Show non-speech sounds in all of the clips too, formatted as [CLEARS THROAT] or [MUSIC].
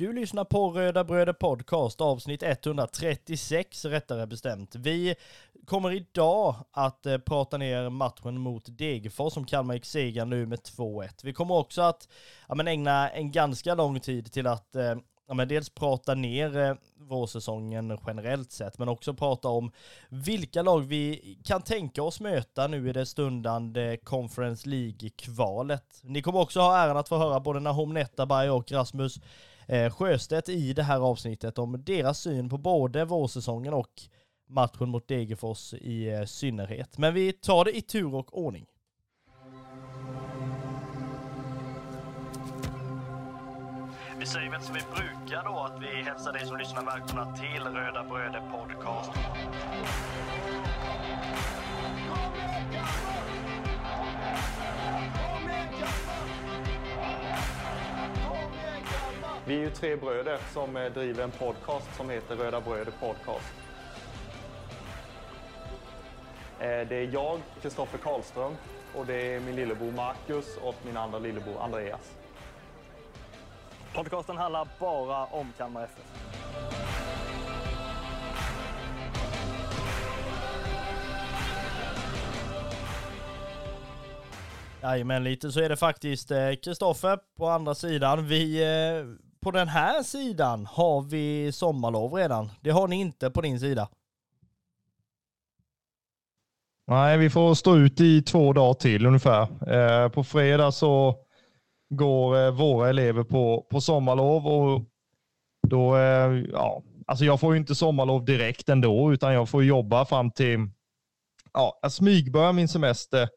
Du lyssnar på Röda Bröder Podcast avsnitt 136 rättare bestämt. Vi kommer idag att eh, prata ner matchen mot Degerfors som Kalmar gick seger nu med 2-1. Vi kommer också att ja, men ägna en ganska lång tid till att eh, ja, men dels prata ner eh, vårsäsongen generellt sett, men också prata om vilka lag vi kan tänka oss möta nu i det stundande Conference League-kvalet. Ni kommer också ha äran att få höra både Nahom Netabay och Rasmus eh, Sjöstedt i det här avsnittet om deras syn på både vårsäsongen och matchen mot Degerfors i eh, synnerhet. Men vi tar det i tur och ordning. Vi säger väl som vi brukar då, att vi hälsar dig som lyssnar välkomna till Röda Bröder Podcast. Vi är ju tre bröder som eh, driver en podcast som heter Röda Bröder Podcast. Eh, det är jag, Kristoffer Karlström, och det är min lillebror Marcus och min andra lillebror Andreas. Podcasten handlar bara om Kalmar FF. Jajamän, lite så är det faktiskt. Eh, Kristoffer på andra sidan. Vi, på den här sidan har vi sommarlov redan. Det har ni inte på din sida. Nej, vi får stå ut i två dagar till ungefär. Eh, på fredag så går eh, våra elever på, på sommarlov och då, eh, ja, alltså jag får ju inte sommarlov direkt ändå, utan jag får jobba fram till, ja, jag smygbörjar min semester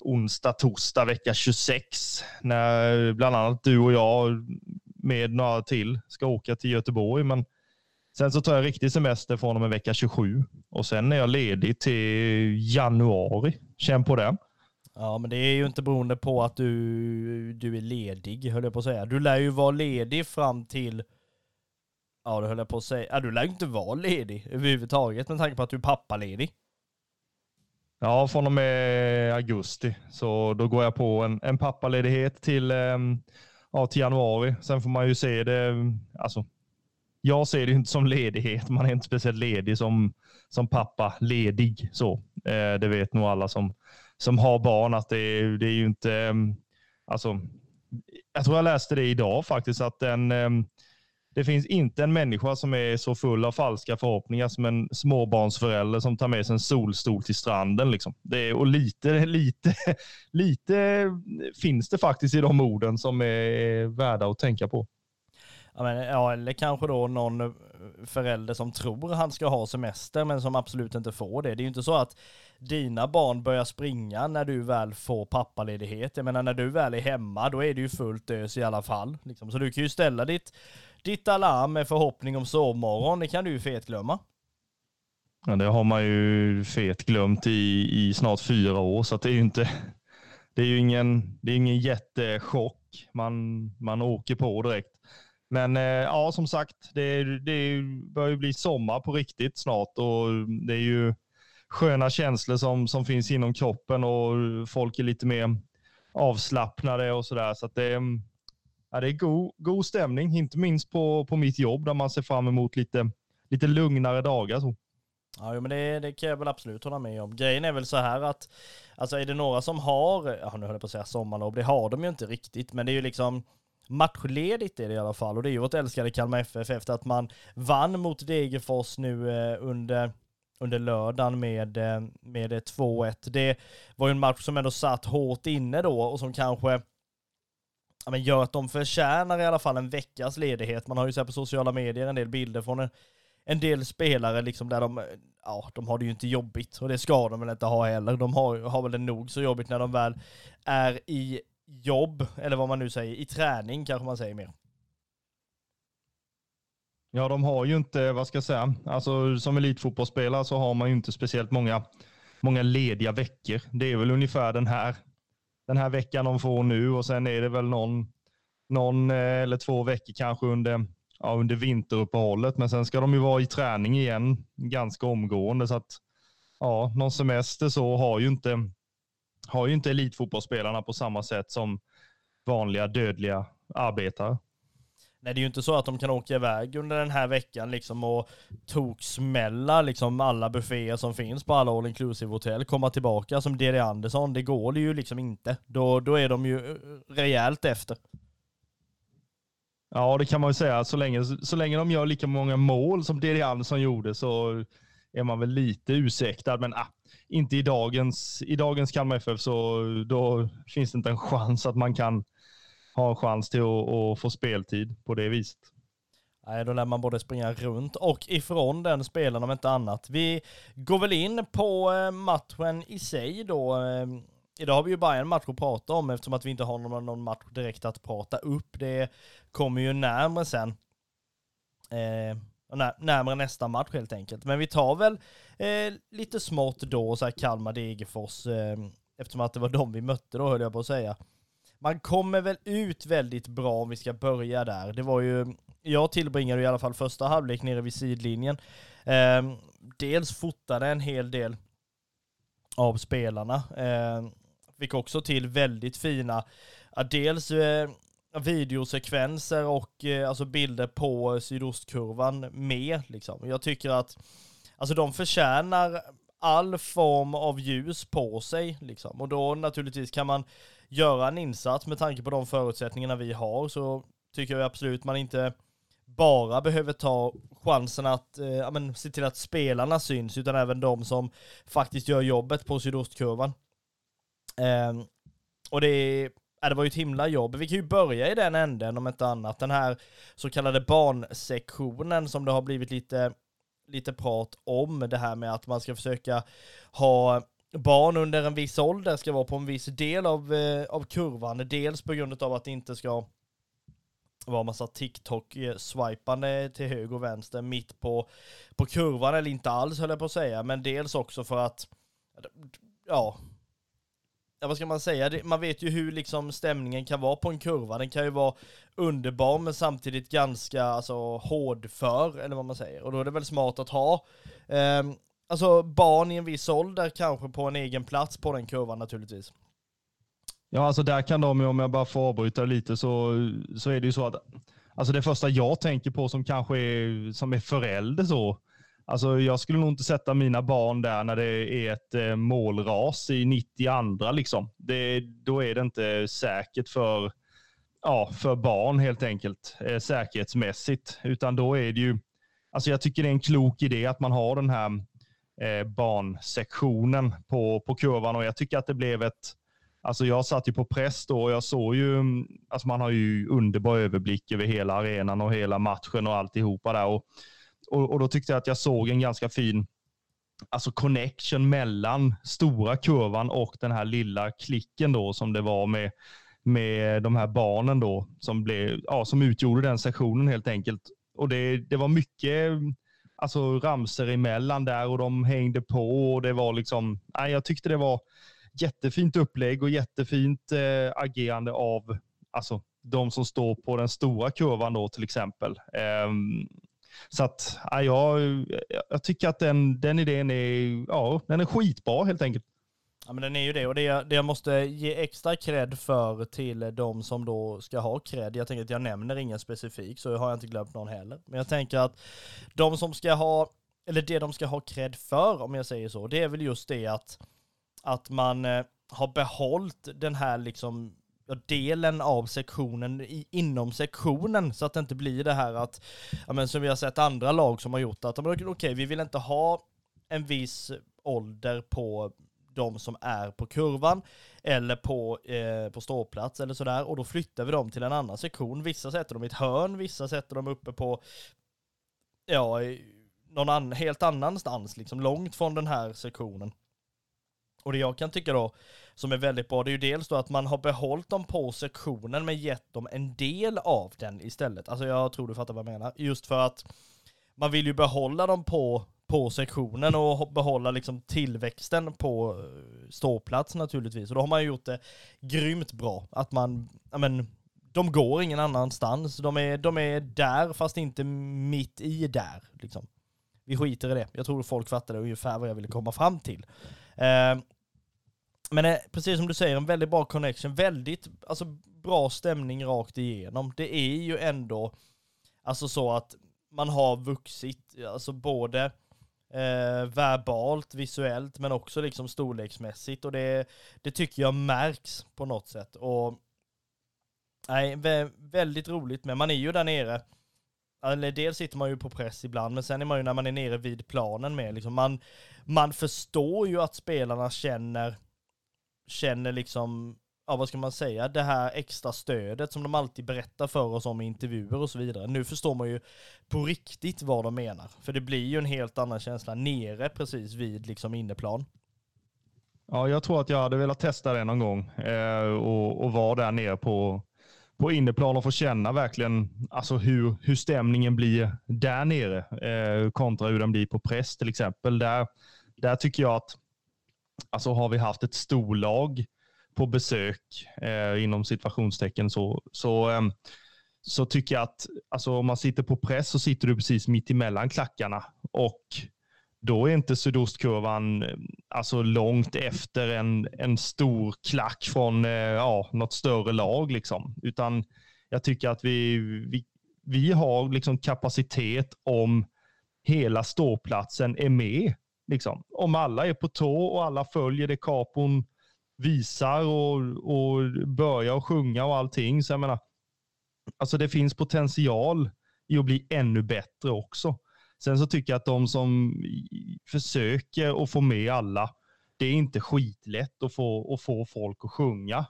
onsdag, torsdag vecka 26 när bland annat du och jag med några till ska åka till Göteborg. Men sen så tar jag riktig semester från och med vecka 27 och sen är jag ledig till januari. Känn på det. Ja, men det är ju inte beroende på att du, du är ledig, höll jag på att säga. Du lär ju vara ledig fram till Ja, det höll jag på att säga. Ja, du lär ju inte vara ledig överhuvudtaget med tanke på att du är pappaledig. Ja, från och med augusti. Så då går jag på en, en pappaledighet till, ehm, ja, till januari. Sen får man ju se det. Alltså, jag ser det inte som ledighet. Man är inte speciellt ledig som, som pappa. Ledig så. Eh, det vet nog alla som, som har barn att det, det är ju inte... Ehm, alltså, jag tror jag läste det idag faktiskt att den ehm, det finns inte en människa som är så full av falska förhoppningar som en småbarnsförälder som tar med sig en solstol till stranden. Liksom. Det är, och lite, lite, [LAUGHS] lite finns det faktiskt i de orden som är värda att tänka på. Ja, men, ja, eller kanske då någon förälder som tror han ska ha semester men som absolut inte får det. Det är ju inte så att dina barn börjar springa när du väl får pappaledighet. Jag menar när du väl är hemma då är det ju fullt ös i alla fall. Liksom. Så du kan ju ställa ditt ditt alarm med förhoppning om sovmorgon, det kan du ju fetglömma. Ja, det har man ju fetglömt i, i snart fyra år, så det är ju inte, det är ju ingen, det är ingen jättechock man, man åker på direkt. Men eh, ja, som sagt, det, det börjar ju bli sommar på riktigt snart och det är ju sköna känslor som, som finns inom kroppen och folk är lite mer avslappnade och sådär. Så att det, ja, det är god, god stämning, inte minst på, på mitt jobb där man ser fram emot lite, lite lugnare dagar. Så. Ja, men det, det kan jag väl absolut hålla med om. Grejen är väl så här att, alltså är det några som har, ja nu höll jag på att säga sommarlov, det har de ju inte riktigt, men det är ju liksom matchledigt är det i alla fall och det är ju vårt älskade Kalmar FF efter att man vann mot Degerfors nu eh, under under lördagen med, eh, med eh, 2-1. Det var ju en match som ändå satt hårt inne då och som kanske ja, men gör att de förtjänar i alla fall en veckas ledighet. Man har ju sett på sociala medier en del bilder från en, en del spelare liksom där de, ja, de har det ju inte jobbigt och det ska de väl inte ha heller. De har, har väl det nog så jobbigt när de väl är i jobb, eller vad man nu säger, i träning kanske man säger mer. Ja, de har ju inte, vad ska jag säga, alltså som elitfotbollsspelare så har man ju inte speciellt många, många lediga veckor. Det är väl ungefär den här den här veckan de får nu och sen är det väl någon, någon eh, eller två veckor kanske under, ja, under vinteruppehållet. Men sen ska de ju vara i träning igen ganska omgående. Så att ja, någon semester så har ju inte, har ju inte elitfotbollsspelarna på samma sätt som vanliga dödliga arbetare. Nej, det är ju inte så att de kan åka iväg under den här veckan liksom och toksmälla liksom alla bufféer som finns på alla all inclusive hotell, komma tillbaka som D.D. Andersson. Det går det ju liksom inte. Då, då är de ju eh, rejält efter. Ja, det kan man ju säga. Så länge, så länge de gör lika många mål som D.D. Andersson gjorde så är man väl lite ursäktad. Men ah, inte i dagens, i dagens Kalmar FF så då finns det inte en chans att man kan ha en chans till att, att få speltid på det viset. Nej, då lär man både springa runt och ifrån den spelen om inte annat. Vi går väl in på eh, matchen i sig då. Eh, idag har vi ju bara en match att prata om eftersom att vi inte har någon, någon match direkt att prata upp. Det kommer ju närmare sen. Eh, närmare nästa match helt enkelt. Men vi tar väl eh, lite smått då, så här Kalmar-Degerfors, eh, eftersom att det var de vi mötte då höll jag på att säga. Man kommer väl ut väldigt bra om vi ska börja där. Det var ju, jag tillbringade i alla fall första halvlek nere vid sidlinjen. Eh, dels fotade en hel del av spelarna. Eh, fick också till väldigt fina, dels eh, videosekvenser och eh, alltså bilder på sydostkurvan med liksom. Jag tycker att alltså de förtjänar all form av ljus på sig liksom. Och då naturligtvis kan man göra en insats med tanke på de förutsättningarna vi har så tycker jag absolut man inte bara behöver ta chansen att eh, ja, men, se till att spelarna syns utan även de som faktiskt gör jobbet på sydostkurvan. Eh, och det är Ja, det var ju ett himla jobb. Vi kan ju börja i den änden om inte annat. Den här så kallade barnsektionen som det har blivit lite, lite prat om. Det här med att man ska försöka ha barn under en viss ålder ska vara på en viss del av, eh, av kurvan. Dels på grund av att det inte ska vara massa TikTok-swipande eh, till höger och vänster mitt på, på kurvan, eller inte alls höll jag på att säga, men dels också för att ja, ja, vad ska man säga, man vet ju hur liksom stämningen kan vara på en kurva. Den kan ju vara underbar men samtidigt ganska alltså, hårdför, eller vad man säger. Och då är det väl smart att ha eh, alltså barn i en viss ålder kanske på en egen plats på den kurvan naturligtvis. Ja, alltså där kan de, om jag bara får avbryta lite, så, så är det ju så att alltså det första jag tänker på som kanske är, som är förälder så, Alltså, jag skulle nog inte sätta mina barn där när det är ett eh, målras i 92. Liksom. Det, då är det inte säkert för, ja, för barn helt enkelt, eh, säkerhetsmässigt. Utan då är det ju, alltså jag tycker det är en klok idé att man har den här eh, barnsektionen på, på kurvan och jag tycker att det blev ett, Alltså jag satt ju på press då och jag såg ju, alltså man har ju underbar överblick över hela arenan och hela matchen och alltihopa där. Och och, och då tyckte jag att jag såg en ganska fin alltså connection mellan stora kurvan och den här lilla klicken då som det var med, med de här barnen då som, blev, ja, som utgjorde den sektionen helt enkelt. Och det, det var mycket alltså, ramser emellan där och de hängde på och det var liksom, nej, jag tyckte det var jättefint upplägg och jättefint eh, agerande av alltså, de som står på den stora kurvan då till exempel. Eh, så att, ja, jag, jag tycker att den, den idén är, ja, den är skitbra helt enkelt. Ja men den är ju det och det, det jag måste ge extra cred för till de som då ska ha cred. Jag tänker att jag nämner ingen specifik så har jag inte glömt någon heller. Men jag tänker att de som ska ha, eller det de ska ha cred för om jag säger så, det är väl just det att, att man eh, har behållit den här liksom delen av sektionen i, inom sektionen så att det inte blir det här att, ja men som vi har sett andra lag som har gjort att, okej okay, vi vill inte ha en viss ålder på de som är på kurvan eller på, eh, på ståplats eller sådär och då flyttar vi dem till en annan sektion. Vissa sätter dem i ett hörn, vissa sätter dem uppe på, ja, någon an, helt annanstans liksom, långt från den här sektionen. Och det jag kan tycka då, som är väldigt bra, det är ju dels då att man har behållit dem på sektionen men gett dem en del av den istället. Alltså jag tror du fattar vad jag menar. Just för att man vill ju behålla dem på, på sektionen och behålla liksom tillväxten på eh, ståplats naturligtvis. Och då har man ju gjort det grymt bra. Att man, ja men, de går ingen annanstans. De är, de är där fast inte mitt i där. Liksom. Vi skiter i det. Jag tror folk fattade ungefär vad jag ville komma fram till. Eh, men eh, precis som du säger, en väldigt bra connection, väldigt alltså, bra stämning rakt igenom. Det är ju ändå Alltså så att man har vuxit, alltså både eh, verbalt, visuellt, men också liksom storleksmässigt. Och det, det tycker jag märks på något sätt. Och nej, vä väldigt roligt men Man är ju där nere. Eller dels sitter man ju på press ibland, men sen är man ju när man är nere vid planen med. Liksom man, man förstår ju att spelarna känner, känner liksom ja vad ska man säga, det här extra stödet som de alltid berättar för oss om i intervjuer och så vidare. Nu förstår man ju på riktigt vad de menar. För det blir ju en helt annan känsla nere precis vid liksom inneplan. Ja, jag tror att jag hade velat testa det någon gång eh, och, och vara där nere på, på inneplan och få känna verkligen alltså hur, hur stämningen blir där nere eh, kontra hur den blir på press till exempel. Där, där tycker jag att alltså har vi haft ett storlag på besök eh, inom situationstecken så, så, eh, så tycker jag att alltså, om man sitter på press så sitter du precis mitt emellan klackarna och då är inte sydostkurvan alltså långt efter en, en stor klack från eh, ja, något större lag. Liksom. Utan jag tycker att vi, vi, vi har liksom kapacitet om hela ståplatsen är med. Liksom. Om alla är på tå och alla följer det kapon visar och, och börjar sjunga och allting. Så jag menar, alltså det finns potential i att bli ännu bättre också. Sen så tycker jag att de som försöker att få med alla, det är inte skitlätt att få, att få folk att sjunga.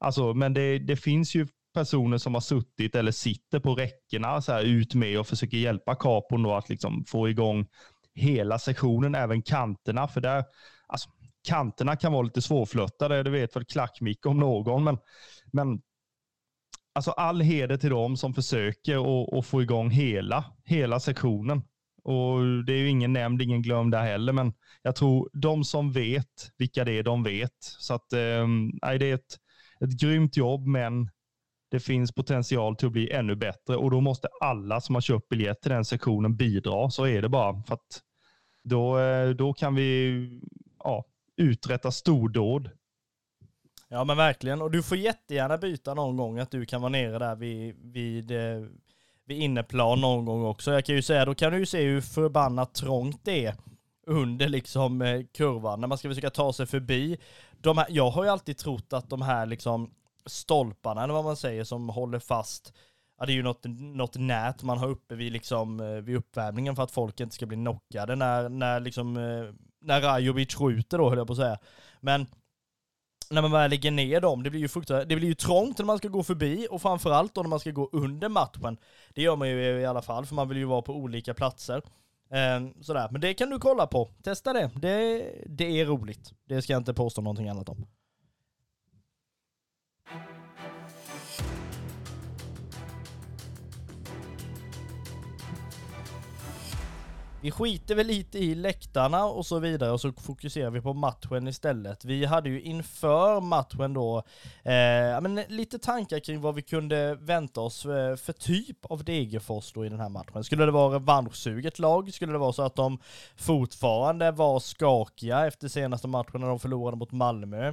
Alltså, men det, det finns ju personer som har suttit eller sitter på räckena så här, ut med och försöker hjälpa kapon då att liksom få igång hela sektionen, även kanterna. För där, alltså, kanterna kan vara lite svårflöttade, det vet väl Klackmick om någon. Men, men alltså all heder till dem som försöker att få igång hela, hela sektionen. Och Det är ju ingen nämnd, ingen glömd där heller, men jag tror de som vet vilka det är, de vet. Så att, eh, det är ett, ett grymt jobb, men det finns potential till att bli ännu bättre och då måste alla som har köpt biljett till den sektionen bidra. Så är det bara. För att då, eh, då kan vi ja, uträtta stordåd. Ja men verkligen, och du får jättegärna byta någon gång att du kan vara nere där vid, vid, eh, vid inneplan någon gång också. Jag kan ju säga, då kan du ju se hur förbannat trångt det är under liksom eh, kurvan när man ska försöka ta sig förbi. De här, jag har ju alltid trott att de här liksom stolparna, eller vad man säger, som håller fast Ja, det är ju något, något nät man har uppe vid, liksom, eh, vid uppvärmningen för att folk inte ska bli knockade när, när liksom när Rajovic skjuter då höll jag på att säga. Men när man väl lägger ner dem, det blir ju fruktansvärt, det blir ju trångt när man ska gå förbi och framförallt då när man ska gå under matchen. Det gör man ju i alla fall, för man vill ju vara på olika platser. Eh, sådär, men det kan du kolla på. Testa det. det. Det är roligt. Det ska jag inte påstå någonting annat om. Vi skiter väl lite i läktarna och så vidare och så fokuserar vi på matchen istället. Vi hade ju inför matchen då eh, men lite tankar kring vad vi kunde vänta oss för, för typ av Degerfors då i den här matchen. Skulle det vara revanschsuget lag? Skulle det vara så att de fortfarande var skakiga efter senaste matchen när de förlorade mot Malmö?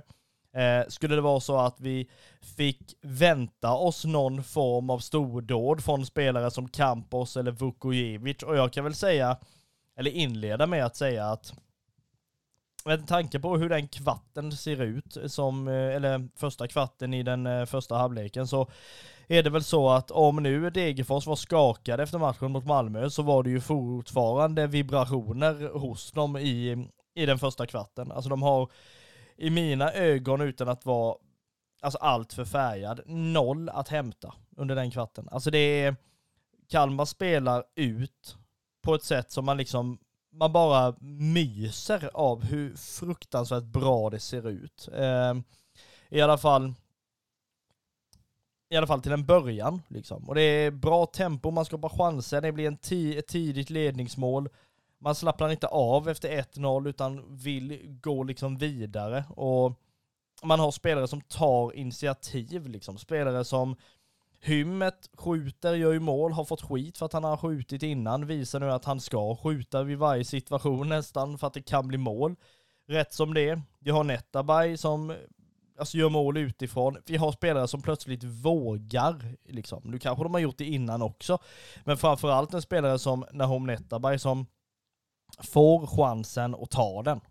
Eh, skulle det vara så att vi fick vänta oss någon form av stordåd från spelare som Campos eller Vukojevic? Och jag kan väl säga eller inleda med att säga att med tanke på hur den kvarten ser ut, som, eh, eller första kvarten i den eh, första halvleken, så är det väl så att om nu Degerfors var skakade efter matchen mot Malmö så var det ju fortfarande vibrationer hos dem i, i den första kvarten. Alltså de har i mina ögon utan att vara alltså allt för färgad, noll att hämta under den kvarten. Alltså det är Kalmar spelar ut på ett sätt som man liksom, man bara myser av hur fruktansvärt bra det ser ut. Eh, I alla fall, i alla fall till en början liksom. Och det är bra tempo, man skapar chanser, det blir en ett tidigt ledningsmål. Man slappnar inte av efter 1-0 utan vill gå liksom vidare och man har spelare som tar initiativ liksom. Spelare som Hymmet skjuter, gör ju mål, har fått skit för att han har skjutit innan, visar nu att han ska skjuta vid varje situation nästan för att det kan bli mål. Rätt som det Vi har Netabay som alltså gör mål utifrån. Vi har spelare som plötsligt vågar, liksom. Nu kanske de har gjort det innan också, men framförallt en spelare som Nahom Netabay som får chansen och tar den.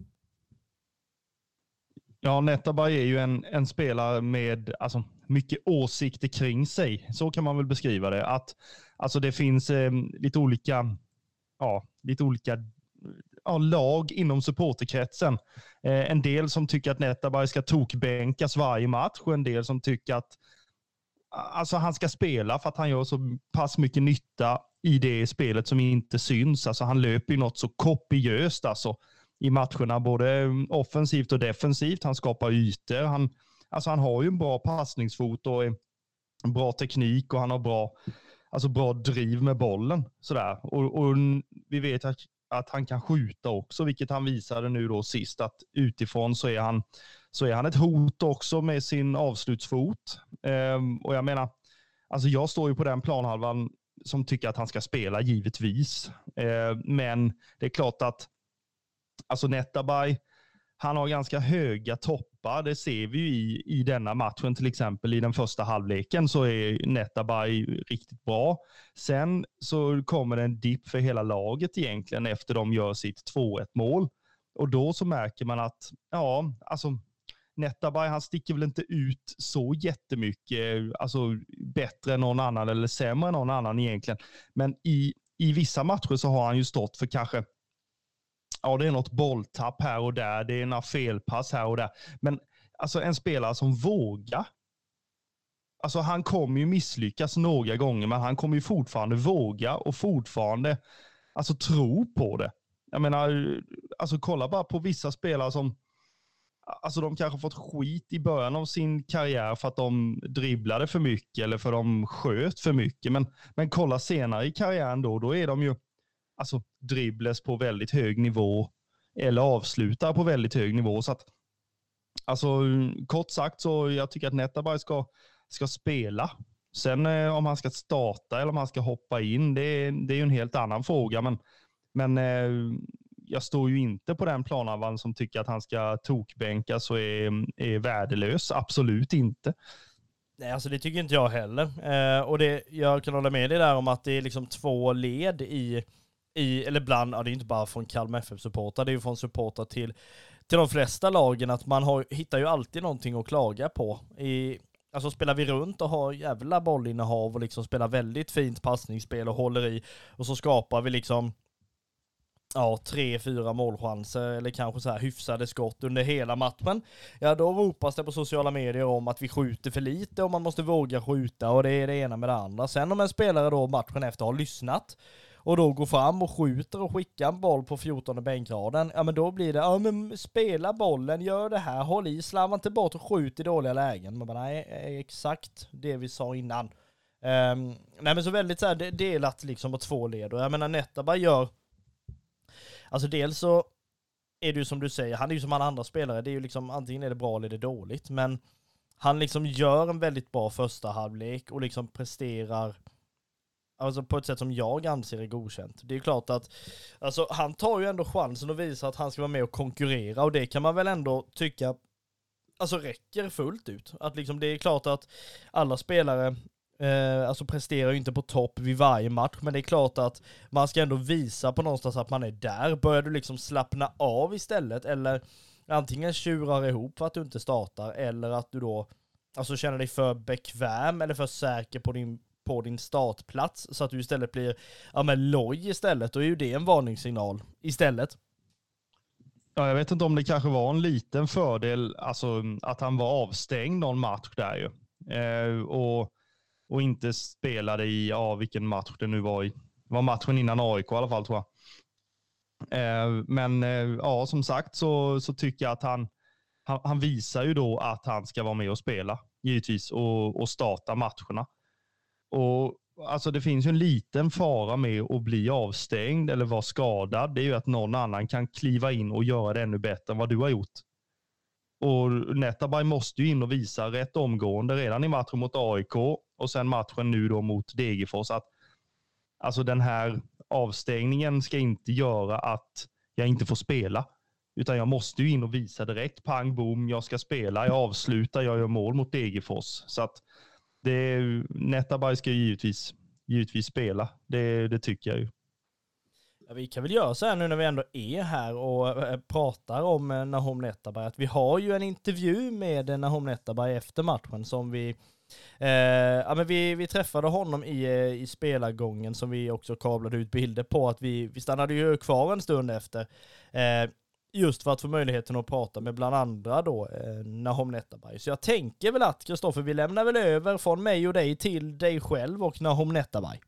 Ja, Netabay är ju en, en spelare med alltså, mycket åsikter kring sig. Så kan man väl beskriva det. Att, alltså det finns eh, lite olika, ja, lite olika ja, lag inom supporterkretsen. Eh, en del som tycker att Netabay ska tokbänkas varje match och en del som tycker att alltså, han ska spela för att han gör så pass mycket nytta i det spelet som inte syns. Alltså, han löper ju något så kopiöst alltså, i matcherna, både offensivt och defensivt. Han skapar ytor. Han, alltså, han har ju en bra passningsfot och bra teknik och han har bra, alltså, bra driv med bollen. Sådär. Och, och vi vet att att han kan skjuta också, vilket han visade nu då sist att utifrån så är han, så är han ett hot också med sin avslutsfot. Ehm, och jag menar, alltså jag står ju på den planhalvan som tycker att han ska spela givetvis. Ehm, men det är klart att alltså Netabay, han har ganska höga toppar. Det ser vi ju i, i denna matchen, till exempel i den första halvleken så är Netabay riktigt bra. Sen så kommer det en dipp för hela laget egentligen efter de gör sitt 2-1 mål. Och då så märker man att, ja, alltså Netabay, han sticker väl inte ut så jättemycket, alltså bättre än någon annan eller sämre än någon annan egentligen. Men i, i vissa matcher så har han ju stått för kanske ja, det är något bolltapp här och där. Det är några felpass här och där. Men alltså en spelare som vågar. Alltså han kommer ju misslyckas några gånger, men han kommer ju fortfarande våga och fortfarande alltså tro på det. Jag menar, alltså kolla bara på vissa spelare som Alltså de kanske fått skit i början av sin karriär för att de dribblade för mycket eller för att de sköt för mycket. Men, men kolla senare i karriären då, då är de ju alltså, dribbles på väldigt hög nivå eller avslutar på väldigt hög nivå. Så att, alltså, kort sagt så jag tycker att Netabay ska, ska spela. Sen eh, om han ska starta eller om han ska hoppa in, det, det är ju en helt annan fråga. Men, men eh, jag står ju inte på den planhalvan som tycker att han ska tokbänkas och är, är värdelös. Absolut inte. Nej, alltså det tycker inte jag heller. Eh, och det, jag kan hålla med dig där om att det är liksom två led i i, eller bland, ja det är inte bara från Kalmar FF-supportrar, det är ju från supportrar till, till de flesta lagen, att man har, hittar ju alltid någonting att klaga på. I, alltså spelar vi runt och har jävla bollinnehav och liksom spelar väldigt fint passningsspel och håller i, och så skapar vi liksom ja, tre, fyra målchanser eller kanske så här hyfsade skott under hela matchen. Ja, då ropas det på sociala medier om att vi skjuter för lite och man måste våga skjuta och det är det ena med det andra. Sen om en spelare då matchen efter har lyssnat och då går fram och skjuter och skickar en boll på 14 bänkraden, ja men då blir det, ja men spela bollen, gör det här, håll i, slarva inte bort och skjut i dåliga lägen. Man bara, nej, eh, exakt det vi sa innan. Um, nej men så väldigt så här delat liksom på två led och jag menar Netabay gör, alltså dels så är det ju som du säger, han är ju som alla andra spelare, det är ju liksom antingen är det bra eller är dåligt, men han liksom gör en väldigt bra första halvlek och liksom presterar Alltså på ett sätt som jag anser är godkänt. Det är klart att, alltså han tar ju ändå chansen att visa att han ska vara med och konkurrera och det kan man väl ändå tycka, alltså räcker fullt ut. Att liksom det är klart att alla spelare Eh, alltså presterar ju inte på topp vid varje match, men det är klart att man ska ändå visa på någonstans att man är där. Börjar du liksom slappna av istället, eller antingen tjurar ihop för att du inte startar, eller att du då alltså känner dig för bekväm eller för säker på din på din startplats så att du istället blir, ja men loj istället, då är ju det en varningssignal istället. Ja, jag vet inte om det kanske var en liten fördel, alltså att han var avstängd någon match där ju. Eh, och, och inte spelade i, ja vilken match det nu var i. Det var matchen innan AIK i alla fall tror jag. Eh, men eh, ja, som sagt så, så tycker jag att han, han, han, visar ju då att han ska vara med och spela, givetvis, och, och starta matcherna. Och alltså det finns ju en liten fara med att bli avstängd eller vara skadad. Det är ju att någon annan kan kliva in och göra det ännu bättre än vad du har gjort. Och Netabay måste ju in och visa rätt omgående redan i matchen mot AIK och sen matchen nu då mot Degerfors att alltså den här avstängningen ska inte göra att jag inte får spela. Utan jag måste ju in och visa direkt, pang bom, jag ska spela, jag avslutar, jag gör mål mot Degerfors. Så att det, Netabay ska givetvis, givetvis spela, det, det tycker jag ju. Ja, vi kan väl göra så här nu när vi ändå är här och eh, pratar om eh, Nahom Netabay, att vi har ju en intervju med eh, Nahom Netabay efter matchen som vi Eh, ja, men vi, vi träffade honom i, i spelargången som vi också kablade ut bilder på. Att vi, vi stannade ju kvar en stund efter. Eh, just för att få möjligheten att prata med bland andra då eh, Nahom Netabay. Så jag tänker väl att Kristoffer, vi lämnar väl över från mig och dig till dig själv och Nahom Netabay.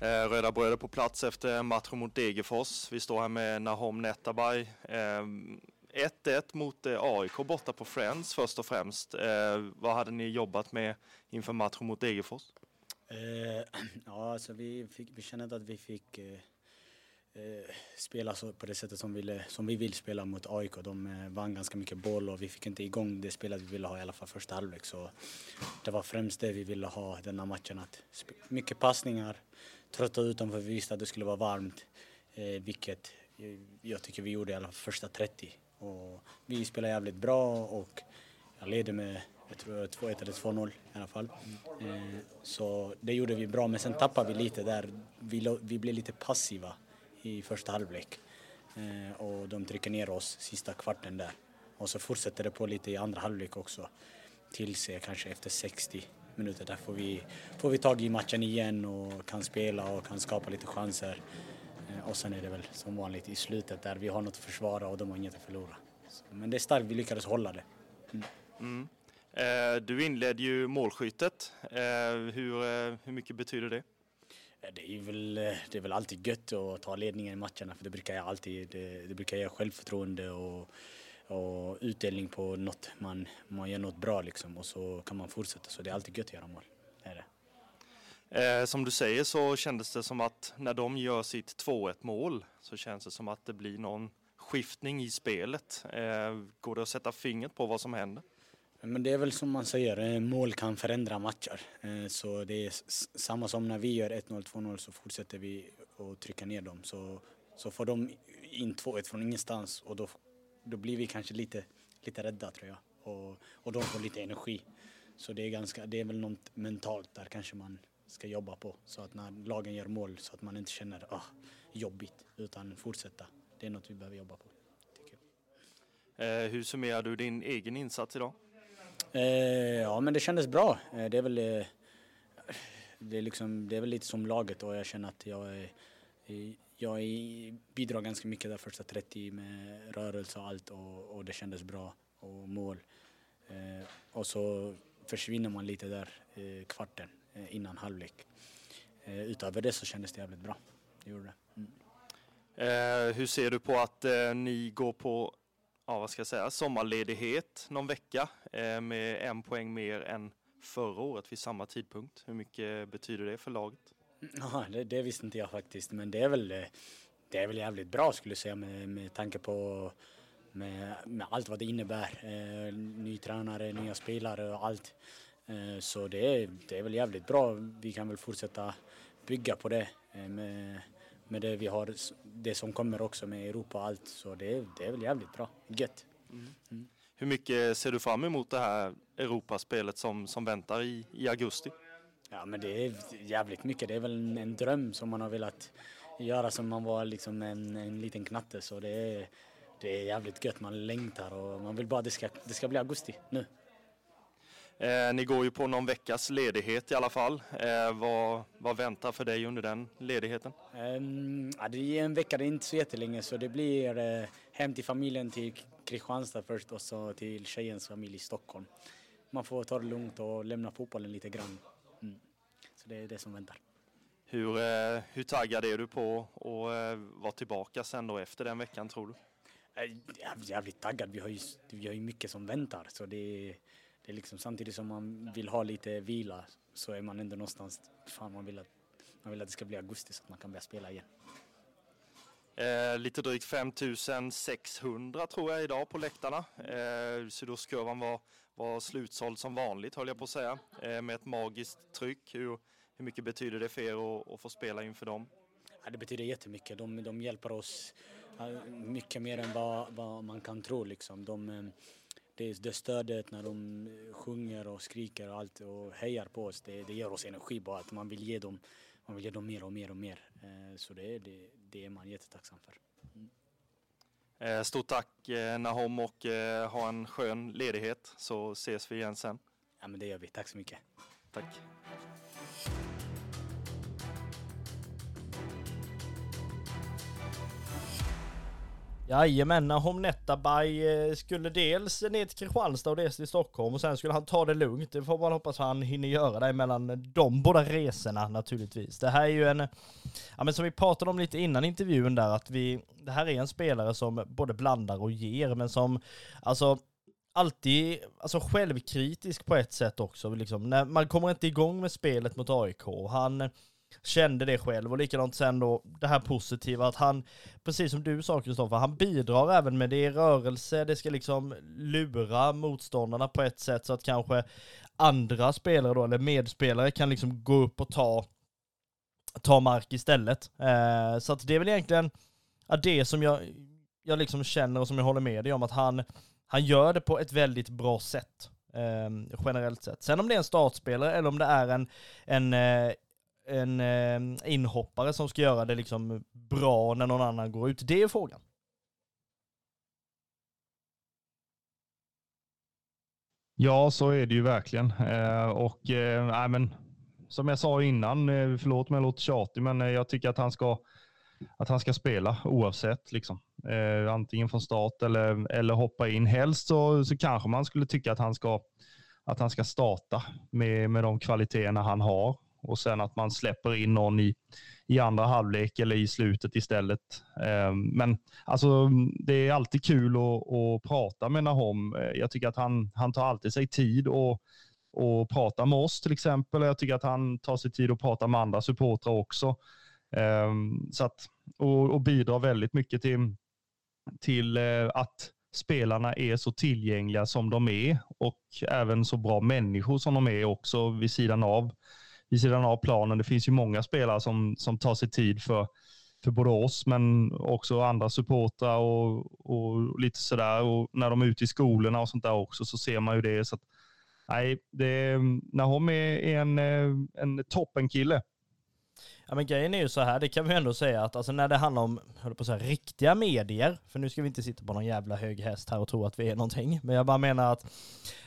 Eh, Röda bröder på plats efter matchen mot Degerfors. Vi står här med Nahom Netabay. Ehm, 1-1 mot eh, AIK borta på Friends först och främst. Eh, vad hade ni jobbat med inför matchen mot Degerfors? Eh, [CLEARS THROAT] ja, alltså vi, fick, vi kände att vi fick spela så, på det sättet som, ville, som vi vill spela mot AIK. De vann ganska mycket boll och vi fick inte igång det spelet vi ville ha i alla fall första halvlek. Så det var främst det vi ville ha denna matchen. Att mycket passningar, trötta utanför. Vi visste att det skulle vara varmt, eh, vilket jag tycker vi gjorde i alla första 30. Och vi spelade jävligt bra och jag ledde med jag tror 2-1 eller 2-0 i alla fall. Eh, så det gjorde vi bra, men sen tappade vi lite där. Vi, vi blev lite passiva i första halvlek eh, och de trycker ner oss sista kvarten där. Och så fortsätter det på lite i andra halvlek också. Tills kanske efter 60 minuter. Där får vi, får vi tag i matchen igen och kan spela och kan skapa lite chanser. Eh, och sen är det väl som vanligt i slutet där vi har något att försvara och de har inget att förlora. Men det är starkt, vi lyckades hålla det. Mm. Mm. Eh, du inledde ju målskyttet. Eh, hur, hur mycket betyder det? Det är, väl, det är väl alltid gött att ta ledningen i matcherna för det brukar jag alltid, det, det brukar ge självförtroende och och utdelning på något, man, man gör något bra liksom och så kan man fortsätta. Så det är alltid gött att göra mål. Eh, som du säger så kändes det som att när de gör sitt 2-1 mål så känns det som att det blir någon skiftning i spelet. Eh, går det att sätta fingret på vad som händer? Men det är väl som man säger, eh, mål kan förändra matcher. Eh, så det är samma som när vi gör 1-0, 2-0 så fortsätter vi att trycka ner dem. Så, så får de in 2-1 från ingenstans och då då blir vi kanske lite, lite rädda tror jag. Och, och de får lite energi. Så det är, ganska, det är väl något mentalt där kanske man ska jobba på. Så att när lagen gör mål så att man inte känner ah, jobbigt utan fortsätta. Det är något vi behöver jobba på. Tycker jag. Eh, hur summerar du din egen insats idag? Eh, ja men det kändes bra. Eh, det är väl eh, det är, liksom, det är väl lite som laget och jag känner att jag är jag bidrar ganska mycket där första 30 med rörelse och allt och, och det kändes bra och mål. Eh, och så försvinner man lite där eh, kvarten innan halvlek. Eh, utöver det så kändes det jävligt bra. Det gjorde det. Mm. Eh, hur ser du på att eh, ni går på ja, vad ska jag säga, sommarledighet någon vecka eh, med en poäng mer än förra året vid samma tidpunkt? Hur mycket betyder det för laget? Ja, det, det, visste inte jag faktiskt, men det är väl, det är väl jävligt bra skulle jag säga med, med tanke på med, med allt vad det innebär. Eh, ny tränare, nya spelare och allt. Eh, så det är, det är väl jävligt bra. Vi kan väl fortsätta bygga på det eh, med, med det vi har, det som kommer också med Europa och allt. Så det, det är väl jävligt bra. Gött. Mm. Mm. Hur mycket ser du fram emot det här Europaspelet som, som väntar i, i augusti? Ja men det är jävligt mycket. Det är väl en dröm som man har velat göra som man var liksom en, en liten knatte. Så det är, det är jävligt gött. Man längtar och man vill bara att det ska, det ska bli augusti nu. Eh, ni går ju på någon veckas ledighet i alla fall. Eh, vad, vad väntar för dig under den ledigheten? Um, ja, det är en vecka, det är inte så jättelänge så det blir eh, hem till familjen till Kristianstad först och så till tjejens familj i Stockholm. Man får ta det lugnt och lämna fotbollen lite grann. Mm. Så det är det som väntar. Hur, hur taggad är du på att vara tillbaka sen då efter den veckan tror du? Jag är jävligt taggad. Vi har ju, vi har ju mycket som väntar så det, det är liksom samtidigt som man vill ha lite vila så är man ändå någonstans, fan man vill att, man vill att det ska bli augusti så att man kan börja spela igen. Eh, lite drygt 5600 tror jag idag på läktarna. Eh, Sydostkurvan var, var slutsåld som vanligt höll jag på att säga, eh, med ett magiskt tryck. Hur, hur mycket betyder det för er att, att få spela inför dem? Ja, det betyder jättemycket. De, de hjälper oss mycket mer än vad, vad man kan tro. Liksom. De, eh, det, det stödet när de sjunger och skriker och allt och hejar på oss, det, det ger oss energi bara att man vill ge dem, man vill ge dem mer och mer och mer. Eh, så det, det, det är man jättetacksam för. Mm. Eh, stort tack Nahom och ha en skön ledighet så ses vi igen sen. Ja men det gör vi, tack så mycket. Tack. Jajamän, Nahom Netabay eh, skulle dels ner till Kristianstad och dels till Stockholm och sen skulle han ta det lugnt. Det får man hoppas han hinner göra det mellan de båda resorna naturligtvis. Det här är ju en, ja men som vi pratade om lite innan intervjun där, att vi, det här är en spelare som både blandar och ger, men som, alltså alltid alltså självkritisk på ett sätt också. Liksom, när man kommer inte igång med spelet mot AIK. Han kände det själv och likadant sen då det här positiva att han, precis som du sa Kristoffer, han bidrar även med det i rörelse, det ska liksom lura motståndarna på ett sätt så att kanske andra spelare då, eller medspelare kan liksom gå upp och ta, ta mark istället. Eh, så att det är väl egentligen ja, det som jag, jag liksom känner och som jag håller med dig om att han, han gör det på ett väldigt bra sätt. Eh, generellt sett. Sen om det är en startspelare eller om det är en, en eh, en eh, inhoppare som ska göra det liksom bra när någon annan går ut? Det är frågan. Ja, så är det ju verkligen. Eh, och eh, men, som jag sa innan, eh, förlåt om jag låter tjatig, men eh, jag tycker att han ska, att han ska spela oavsett. Liksom. Eh, antingen från start eller, eller hoppa in. Helst så, så kanske man skulle tycka att han ska, att han ska starta med, med de kvaliteterna han har och sen att man släpper in någon i, i andra halvlek eller i slutet istället. Ehm, men alltså, det är alltid kul att, att prata med Nahom. Eh, jag tycker att han, han tar alltid sig tid och, och prata med oss till exempel. Jag tycker att han tar sig tid att prata med andra supportrar också. Ehm, så att, och, och bidrar väldigt mycket till, till eh, att spelarna är så tillgängliga som de är och även så bra människor som de är också vid sidan av vid sidan av planen. Det finns ju många spelare som, som tar sig tid för, för både oss men också andra supportrar och, och lite sådär. Och när de är ute i skolorna och sånt där också så ser man ju det. Så att, nej, det, Nahom är en, eh, en toppenkille. Ja men grejen är ju så här, det kan vi ändå säga att alltså när det handlar om, höll på att säga, riktiga medier, för nu ska vi inte sitta på någon jävla hög häst här och tro att vi är någonting, men jag bara menar att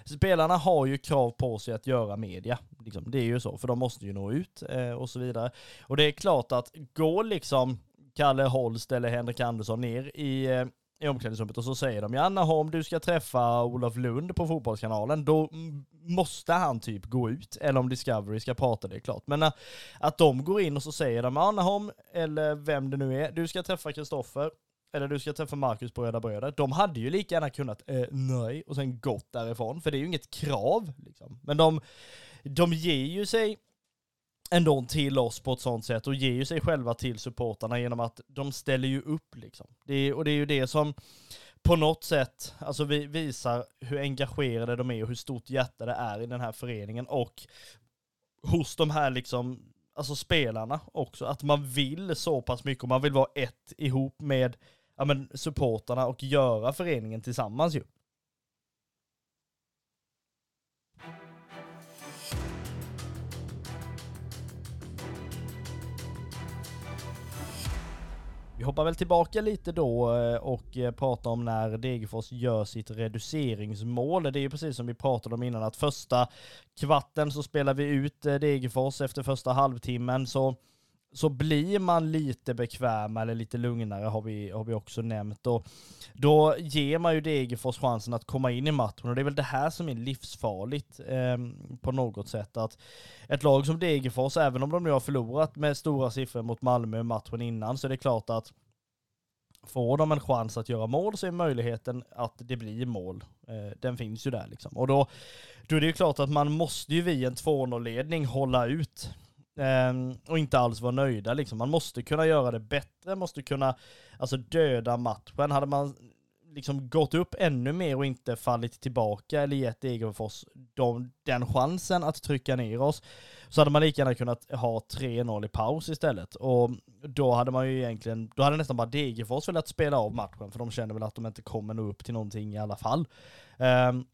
spelarna har ju krav på sig att göra media. Liksom, det är ju så, för de måste ju nå ut eh, och så vidare. Och det är klart att går liksom Kalle Holst eller Henrik Andersson ner i eh, i omklädningsrummet och så säger de Janna om du ska träffa Olof Lund på Fotbollskanalen, då mm, måste han typ gå ut. Eller om Discovery ska prata, det är klart. Men att, att de går in och så säger de Anaholm, eller vem det nu är, du ska träffa Kristoffer, eller du ska träffa Marcus på Röda Bröder. De hade ju lika gärna kunnat eh, nej och sen gått därifrån, för det är ju inget krav. Liksom. Men de, de ger ju sig ändå till oss på ett sånt sätt och ger ju sig själva till supportarna genom att de ställer ju upp liksom. Det och det är ju det som på något sätt, alltså vi visar hur engagerade de är och hur stort hjärta det är i den här föreningen och hos de här liksom, alltså spelarna också, att man vill så pass mycket och man vill vara ett ihop med ja, men, supportarna och göra föreningen tillsammans ju. Vi hoppar väl tillbaka lite då eh, och eh, pratar om när Degerfors gör sitt reduceringsmål. Det är ju precis som vi pratade om innan att första kvarten så spelar vi ut eh, Degerfors efter första halvtimmen så så blir man lite bekvämare, eller lite lugnare har vi, har vi också nämnt. Och då ger man ju Degerfors chansen att komma in i matchen och det är väl det här som är livsfarligt eh, på något sätt. Att ett lag som Degerfors, även om de nu har förlorat med stora siffror mot Malmö matchen innan, så är det klart att får de en chans att göra mål så är möjligheten att det blir mål. Eh, den finns ju där liksom. Och då, då är det ju klart att man måste ju vid en 2-0-ledning hålla ut. Ehm, och inte alls vara nöjda liksom. Man måste kunna göra det bättre, måste kunna alltså döda matchen. Hade man liksom gått upp ännu mer och inte fallit tillbaka eller gett Degerfors de, den chansen att trycka ner oss, så hade man lika gärna kunnat ha 3-0 i paus istället. Och då hade man ju egentligen, då hade nästan bara Degerfors velat spela av matchen, för de känner väl att de inte kommer nå upp till någonting i alla fall. Um,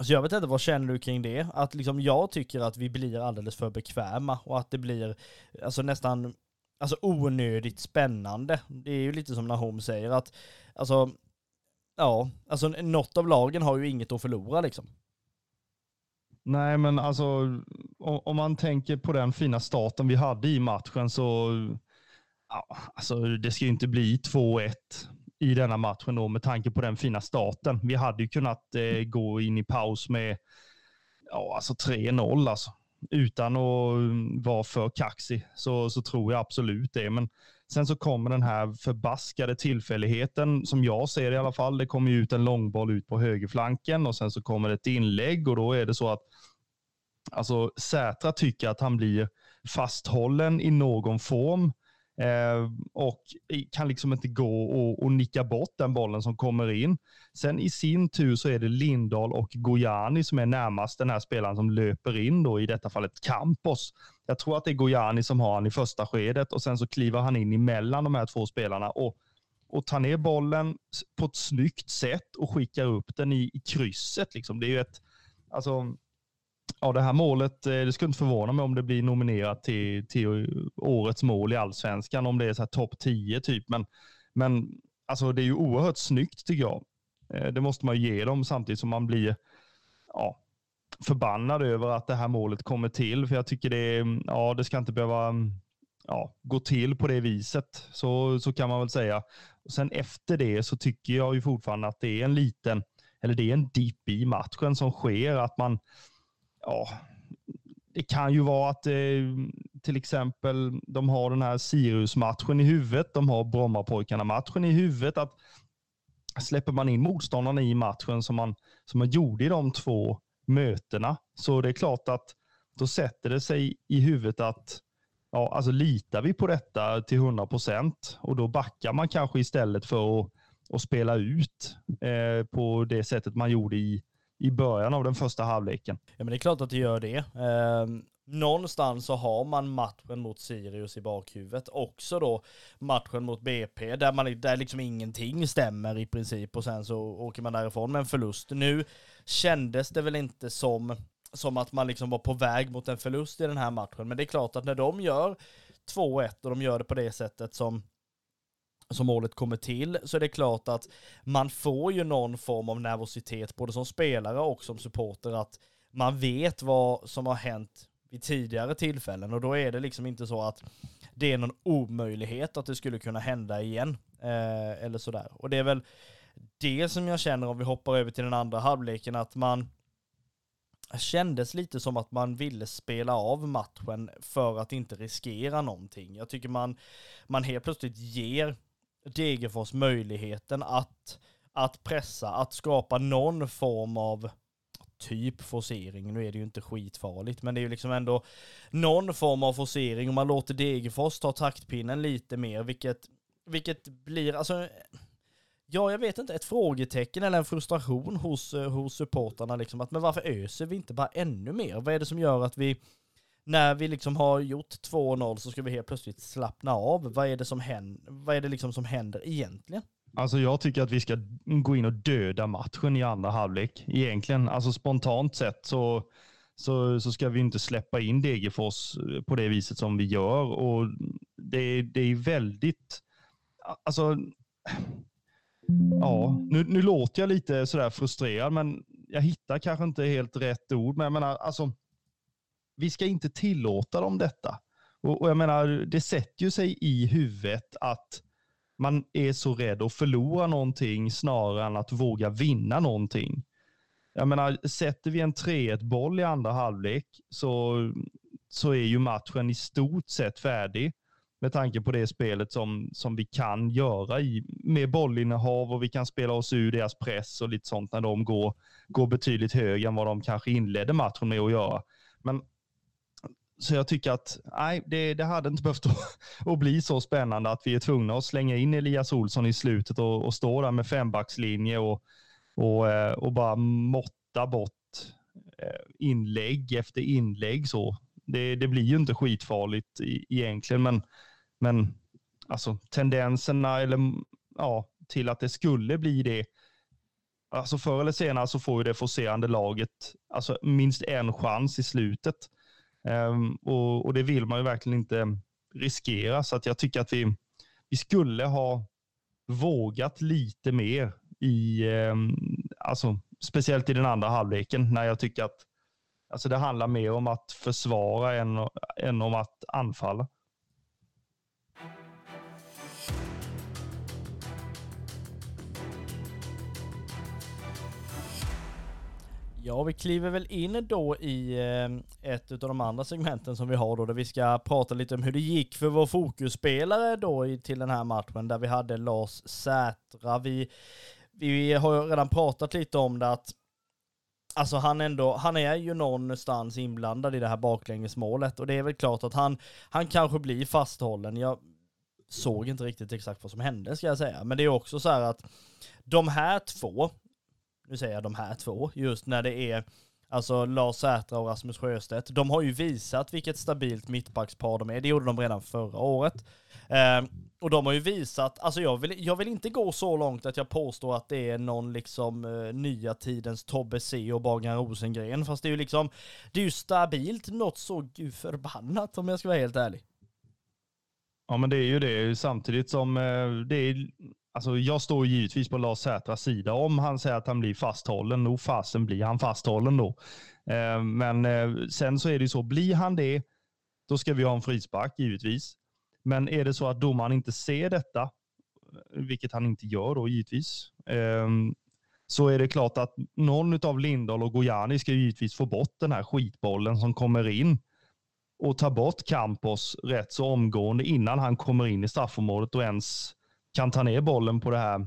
så jag vet inte, vad känner du kring det? Att liksom jag tycker att vi blir alldeles för bekväma och att det blir alltså nästan alltså onödigt spännande. Det är ju lite som när Nahom säger att alltså ja, alltså något av lagen har ju inget att förlora liksom. Nej, men alltså om man tänker på den fina starten vi hade i matchen så ja, alltså, det ska ju inte bli 2-1 i denna matchen då med tanke på den fina starten. Vi hade ju kunnat eh, gå in i paus med ja, alltså 3-0 alltså. Utan att mm, vara för kaxig så, så tror jag absolut det. Men sen så kommer den här förbaskade tillfälligheten som jag ser det i alla fall. Det kommer ut en långboll ut på högerflanken och sen så kommer ett inlägg och då är det så att alltså Sätra tycker att han blir fasthållen i någon form Eh, och kan liksom inte gå och, och, nicka bort den bollen som kommer in. Sen i sin tur så är det Lindahl och Gojani som är närmast den här spelaren som löper in då, i detta fallet Campos. Jag tror att det är Gojani som har han i första skedet och sen så kliver han in emellan de här två spelarna och, och tar ner bollen på ett snyggt sätt och skickar upp den i, i krysset. Liksom. Det är ju ett, alltså, ja, det här målet, eh, det skulle inte förvåna mig om det blir nominerat till, till årets mål i allsvenskan, om det är så här topp 10 typ. Men, men alltså, det är ju oerhört snyggt tycker jag. Eh, det måste man ju ge dem samtidigt som man blir ja, förbannad över att det här målet kommer till. För jag tycker det, ja, det ska inte behöva ja, gå till på det viset. Så, så kan man väl säga. Sen efter det så tycker jag ju fortfarande att det är en liten, eller det är en dipp i matchen som sker. Att man, ja, det kan ju vara att eh, till exempel de har den här Sirius-matchen i huvudet. De har Brommapojkarna-matchen i huvudet. Att släpper man in motståndarna i matchen som man, som man gjorde i de två mötena, så det är klart att då sätter det sig i huvudet att ja, alltså litar vi på detta till 100 procent och då backar man kanske istället för att, att spela ut eh, på det sättet man gjorde i, i början av den första halvleken. Ja men det är klart att det gör det. Eh, någonstans så har man matchen mot Sirius i bakhuvudet. Också då matchen mot BP där, man, där liksom ingenting stämmer i princip och sen så åker man därifrån med en förlust. Nu kändes det väl inte som, som att man liksom var på väg mot en förlust i den här matchen. Men det är klart att när de gör 2-1 och de gör det på det sättet som som målet kommer till, så är det klart att man får ju någon form av nervositet, både som spelare och som supporter, att man vet vad som har hänt vid tidigare tillfällen och då är det liksom inte så att det är någon omöjlighet att det skulle kunna hända igen. Eh, eller sådär. Och det är väl det som jag känner om vi hoppar över till den andra halvleken, att man kändes lite som att man ville spela av matchen för att inte riskera någonting. Jag tycker man, man helt plötsligt ger Degerfors möjligheten att, att pressa, att skapa någon form av typ forcering. Nu är det ju inte skitfarligt, men det är ju liksom ändå någon form av forcering och man låter Degerfors ta taktpinnen lite mer, vilket, vilket blir, alltså, ja, jag vet inte, ett frågetecken eller en frustration hos, eh, hos supportarna liksom, att men varför öser vi inte bara ännu mer? Vad är det som gör att vi när vi liksom har gjort 2-0 så ska vi helt plötsligt slappna av. Vad är det som händer, vad är det liksom som händer egentligen? Alltså jag tycker att vi ska gå in och döda matchen i andra halvlek. Egentligen, alltså spontant sett så, så, så ska vi inte släppa in Degerfors eh, på det viset som vi gör. Och det, det är väldigt, alltså, ja, nu, nu låter jag lite sådär frustrerad, men jag hittar kanske inte helt rätt ord. Men jag menar, alltså, vi ska inte tillåta dem detta. Och, och jag menar, det sätter ju sig i huvudet att man är så rädd att förlora någonting snarare än att våga vinna någonting. Jag menar, sätter vi en 3-1 boll i andra halvlek så, så är ju matchen i stort sett färdig med tanke på det spelet som, som vi kan göra i, med bollinnehav och vi kan spela oss ur deras press och lite sånt när de går, går betydligt högre än vad de kanske inledde matchen med att göra. Men så jag tycker att nej, det, det hade inte behövt att, [LAUGHS] att bli så spännande att vi är tvungna att slänga in Elias Olsson i slutet och, och stå där med fembackslinje och, och, eh, och bara måtta bort eh, inlägg efter inlägg. Så. Det, det blir ju inte skitfarligt egentligen, men, men alltså, tendenserna eller, ja, till att det skulle bli det alltså förr eller senare så får ju det forcerande laget alltså minst en chans i slutet. Ehm, och, och, det vill man ju verkligen inte riskera. Så att jag tycker att vi, vi skulle ha vågat lite mer i, ehm, alltså, speciellt i den andra halvleken när jag tycker att alltså, det handlar mer om att försvara än, än om att anfalla. Ja, vi kliver väl in då i eh, ett av de andra segmenten som vi har då, där vi ska prata lite om hur det gick för vår fokusspelare då till den här matchen, där vi hade Lars Sätra. Vi, vi har redan pratat lite om det att Alltså han ändå, han är ju någonstans inblandad i det här baklängesmålet och det är väl klart att han, han kanske blir fasthållen. Jag såg inte riktigt exakt vad som hände ska jag säga, men det är också så här att de här två, nu säger jag de här två, just när det är Alltså Lars Sätra och Rasmus Sjöstedt, de har ju visat vilket stabilt mittbackspar de är. Det gjorde de redan förra året. Eh, och de har ju visat, alltså jag vill, jag vill inte gå så långt att jag påstår att det är någon liksom eh, nya tidens Tobbe C och Bagan Rosengren, fast det är ju liksom, det är ju stabilt något så förbannat om jag ska vara helt ärlig. Ja men det är ju det, samtidigt som eh, det är Alltså jag står givetvis på Lars Sätras sida. Om han säger att han blir fasthållen, nog fasen blir han fasthållen då. Eh, men eh, sen så är det ju så, blir han det, då ska vi ha en frispark givetvis. Men är det så att domaren inte ser detta, vilket han inte gör då givetvis, eh, så är det klart att någon av Lindahl och Gojani ska givetvis få bort den här skitbollen som kommer in och ta bort Campos rätt så omgående innan han kommer in i straffområdet och ens kan ta ner bollen på det här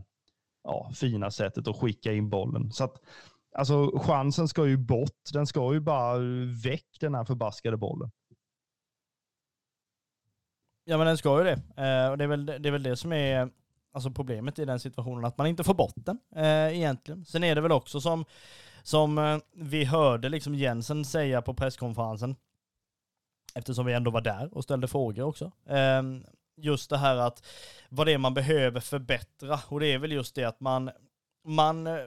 ja, fina sättet och skicka in bollen. Så att, alltså, chansen ska ju bort. Den ska ju bara väck den här förbaskade bollen. Ja men den ska ju det. Eh, och det är, väl, det är väl det som är alltså problemet i den situationen, att man inte får bort den eh, egentligen. Sen är det väl också som, som eh, vi hörde liksom Jensen säga på presskonferensen, eftersom vi ändå var där och ställde frågor också. Ehm, Just det här att vad det är man behöver förbättra. Och det är väl just det att man, man eh,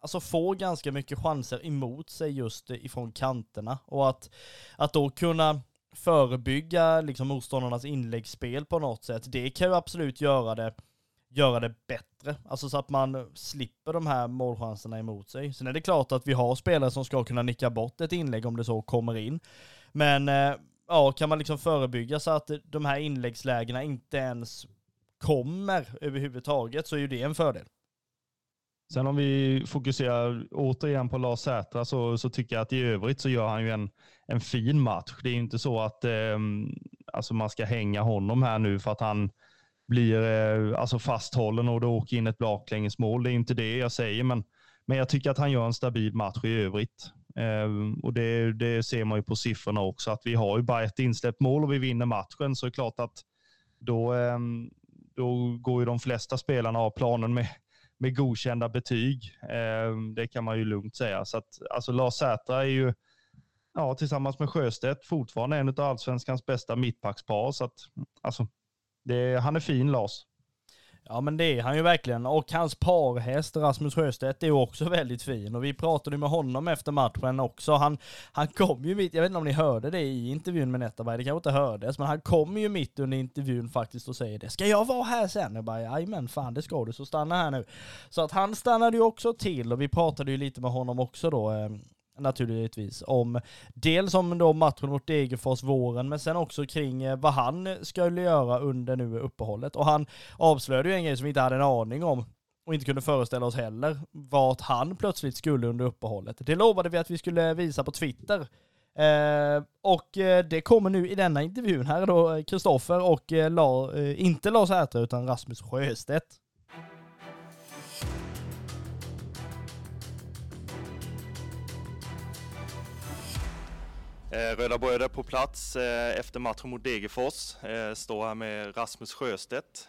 alltså får ganska mycket chanser emot sig just ifrån kanterna. Och att, att då kunna förebygga liksom motståndarnas inläggsspel på något sätt, det kan ju absolut göra det, göra det bättre. Alltså så att man slipper de här målchanserna emot sig. Sen är det klart att vi har spelare som ska kunna nicka bort ett inlägg om det så kommer in. Men eh, ja, kan man liksom förebygga så att de här inläggslägena inte ens kommer överhuvudtaget så är ju det en fördel. Sen om vi fokuserar återigen på Lars Sätra så, så tycker jag att i övrigt så gör han ju en, en fin match. Det är ju inte så att eh, alltså man ska hänga honom här nu för att han blir eh, alltså fasthållen och det åker in ett baklängesmål. Det är inte det jag säger, men, men jag tycker att han gör en stabil match i övrigt. Ehm, och det, det, ser man ju på siffrorna också, att vi har ju bara ett insläppt mål och vi vinner matchen, så är det klart att då, ehm, då går ju de flesta spelarna av planen med, med godkända betyg. Ehm, det kan man ju lugnt säga. Så att, alltså Lars Sätra är ju, ja, tillsammans med Sjöstedt, fortfarande en av allsvenskans bästa mittbackspar. Så att, alltså, det, han är fin, Lars. Ja men det är han ju verkligen. Och hans parhäst Rasmus Sjöstedt är ju också [LAUGHS] väldigt fin. Och vi pratade med honom efter matchen också. Han, han kom ju mitt, jag vet inte om ni hörde det i intervjun med Nettaberg, det kanske inte hördes, men han kom ju mitt under intervjun faktiskt och säger det. Ska jag vara här sen? Jag bara, men fan det ska du, så stanna här nu. Så att han stannade ju också till och vi pratade ju lite med honom också då ehm, naturligtvis om dels om då matchen mot Degerfors våren, men sen också kring eh, vad han skulle göra under nu uppehållet. Och han avslöjade ju en grej som vi inte hade en aning om och inte kunde föreställa oss heller, vart han plötsligt skulle under uppehållet. Det lovade vi att vi skulle visa på Twitter. Eh, och eh, det kommer nu i denna intervjun. Här är då eh, Kristoffer och eh, La, eh, inte Lars Ertre utan Rasmus Sjöstedt. Eh, Röda Bröder på plats eh, efter matchen mot Degerfors. Eh, står här med Rasmus Sjöstedt.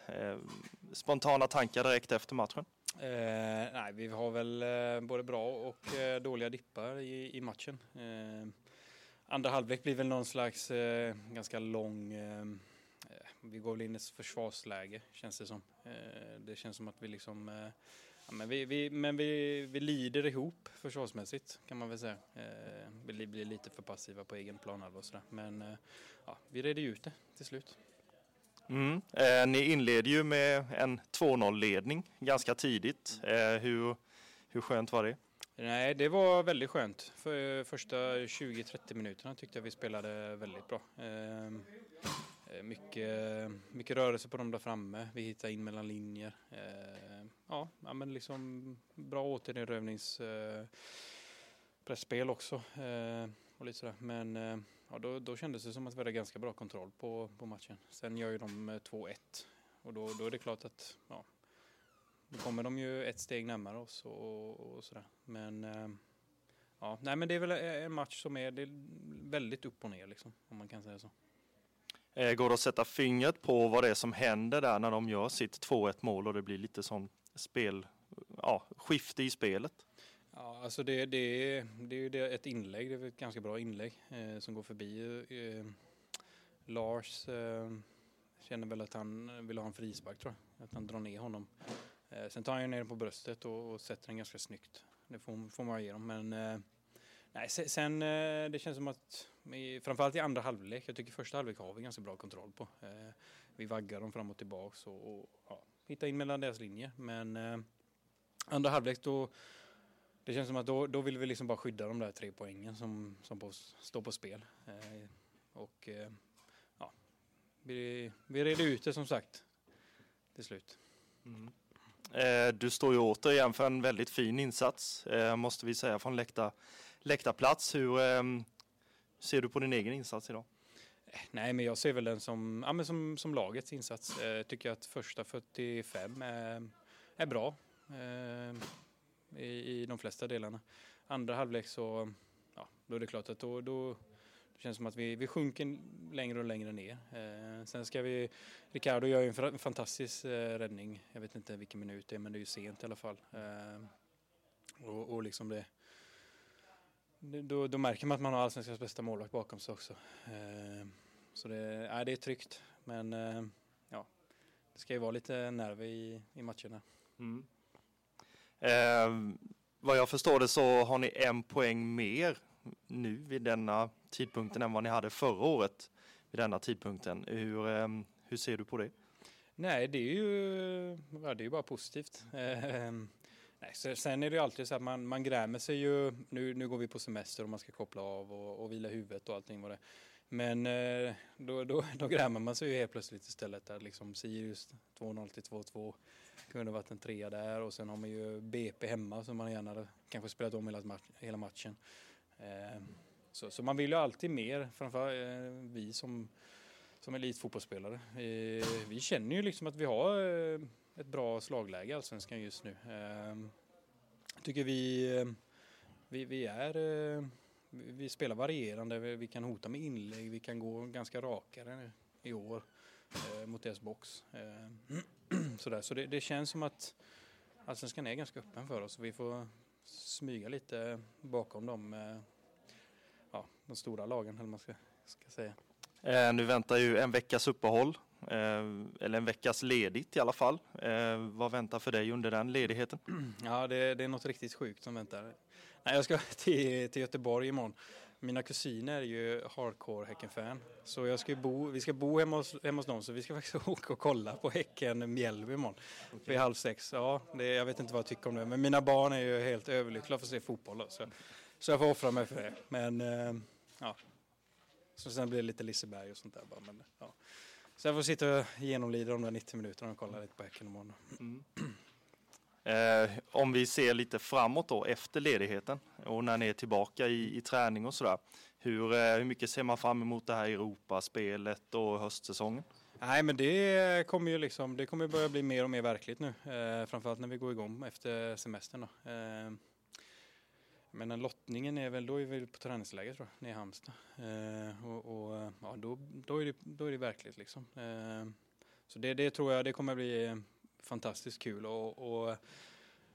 Spontana tankar direkt efter matchen? Eh, nej, vi har väl både bra och dåliga dippar i, i matchen. andra halvlek blir väl någon slags ganska lång vi går väl in i ett försvarsläge känns det som. det känns som att vi liksom Ja, men vi, vi, men vi, vi lider ihop försvarsmässigt kan man väl säga. Eh, vi blir lite för passiva på egen planhalva och sådär. Men eh, ja, vi reder ut det till slut. Mm. Eh, ni inleder ju med en 2-0-ledning ganska tidigt. Eh, hur, hur skönt var det? Nej, det var väldigt skönt. För första 20-30 minuterna tyckte jag vi spelade väldigt bra. Eh, Eh, mycket, mycket rörelse på dem där framme. Vi hittar in mellan linjer. Ja, men liksom bra återerövrnings eh, pressspel också. Eh, och lite sådär. Men eh, ja, då, då kändes det som att vi hade ganska bra kontroll på, på matchen. Sen gör ju de eh, 2-1 och då, då är det klart att ja, då kommer de ju ett steg närmare oss och, och sådär. Men ja, nej men det är väl en match som är, det är väldigt upp och ner liksom, om man kan säga så. Går det att sätta fingret på vad det är som händer där när de gör sitt 2-1 mål och det blir lite sån spel, ja, skifte i spelet? Ja, alltså det, det, det är ju ett inlägg, det är ett ganska bra inlägg eh, som går förbi. Eh, Lars eh, känner väl att han vill ha en frispark tror jag, att han drar ner honom. Eh, sen tar han ju ner den på bröstet och, och sätter den ganska snyggt. Det får, får man ge dem, men eh, nej, sen eh, det känns som att framförallt i andra halvlek. Jag tycker första halvlek har vi ganska bra kontroll på. Eh, vi vaggar dem fram och tillbaks och, och ja, Hitta in mellan deras linjer. Men eh, andra halvlek då det känns som att då, då vill vi liksom bara skydda de där tre poängen som, som på, står på spel. Eh, och eh, ja, vi, vi reder ut det som sagt till slut. Mm. Eh, du står ju återigen för en väldigt fin insats, eh, måste vi säga, från läkta, läktarplats. Hur, eh, ser du på din egen insats idag? Nej, men jag ser väl den som, ja, men som, som lagets insats. Jag eh, tycker att första 45 är, är bra eh, i, i de flesta delarna. Andra halvlek så, ja, då är det klart att då, då det känns som att vi, vi sjunker längre och längre ner. Eh, sen ska vi, Ricardo gör ju en fantastisk eh, räddning. Jag vet inte vilken minut det är, men det är ju sent i alla fall. Eh, och, och liksom det, då, då märker man att man har allsvenskans bästa målvakt bakom sig också. Eh, så det, äh, det är tryggt, men eh, ja, det ska ju vara lite nerv i, i matcherna. Mm. Eh, vad jag förstår det så har ni en poäng mer nu vid denna tidpunkten än vad ni hade förra året vid denna tidpunkten. Hur, eh, hur ser du på det? Nej, det är ju, ja, det är bara positivt. Eh, Nej, sen är det ju alltid så att man, man grämer sig ju, nu, nu går vi på semester och man ska koppla av och, och vila huvudet och allting vad det men eh, då, då, då grämer man sig ju helt plötsligt istället där liksom Sirius 2-0 till 2-2 kunde varit en trea där och sen har man ju BP hemma som man gärna kanske spelat om hela, hela matchen. Eh, så, så man vill ju alltid mer, framför eh, vi som, som elitfotbollsspelare. vi känner ju liksom att vi har ett bra slagläge i Allsvenskan just nu. Jag tycker vi, vi, vi är vi spelar varierande, vi kan hota med inlägg, vi kan gå ganska rakare i år eh, mot deras box. Eh, [CLEARS THROAT] sådär. Så det, det, känns som att Allsvenskan är ganska öppen för oss. Vi får smyga lite bakom dem, eh, ja, de stora lagen, eller man ska, ska säga. Eh, nu väntar ju en veckas uppehåll Eh, eller en veckas ledigt i alla fall. Eh, vad väntar för dig under den ledigheten? [CLEARS THROAT] Ja, det, det är något riktigt sjukt som väntar. Nej, jag ska [LAUGHS] till, till Göteborg imorgon. Mina kusiner är ju hardcore Häcken-fan. Så jag ska bo, vi ska bo hemma hos, hemma hos dem, så vi ska [LAUGHS] faktiskt åka och kolla på Häcken Mjällby imorgon. Okay. Vid halv sex. Ja, det, jag vet inte vad jag tycker om det, men mina barn är ju helt överlyckliga för att se fotboll. Så, så jag får offra mig för det. Men, eh, ja. Så sen blir det lite Liseberg och sånt där bara. Men, ja. Så jag får sitta och genomlida de där 90 minuterna och kolla lite på Häcken imorgon. Mm. [CLEARS THROAT] Eh, om vi ser lite framåt då efter ledigheten och när ni är tillbaka i, i träning och sådär. Hur, eh, hur mycket ser man fram emot det här Europaspelet och höstsäsongen? Nej men det kommer ju liksom, det kommer börja bli mer och mer verkligt nu. Eh, framförallt när vi går igång efter semestern. Då. Eh, Men lottningen är väl, då är vi på träningsläger tror jag, nere i Halmstad. Eh, och, och ja, då, då, är det, då är det verkligt liksom. Eh, så det, det tror jag, det kommer bli fantastiskt kul och, och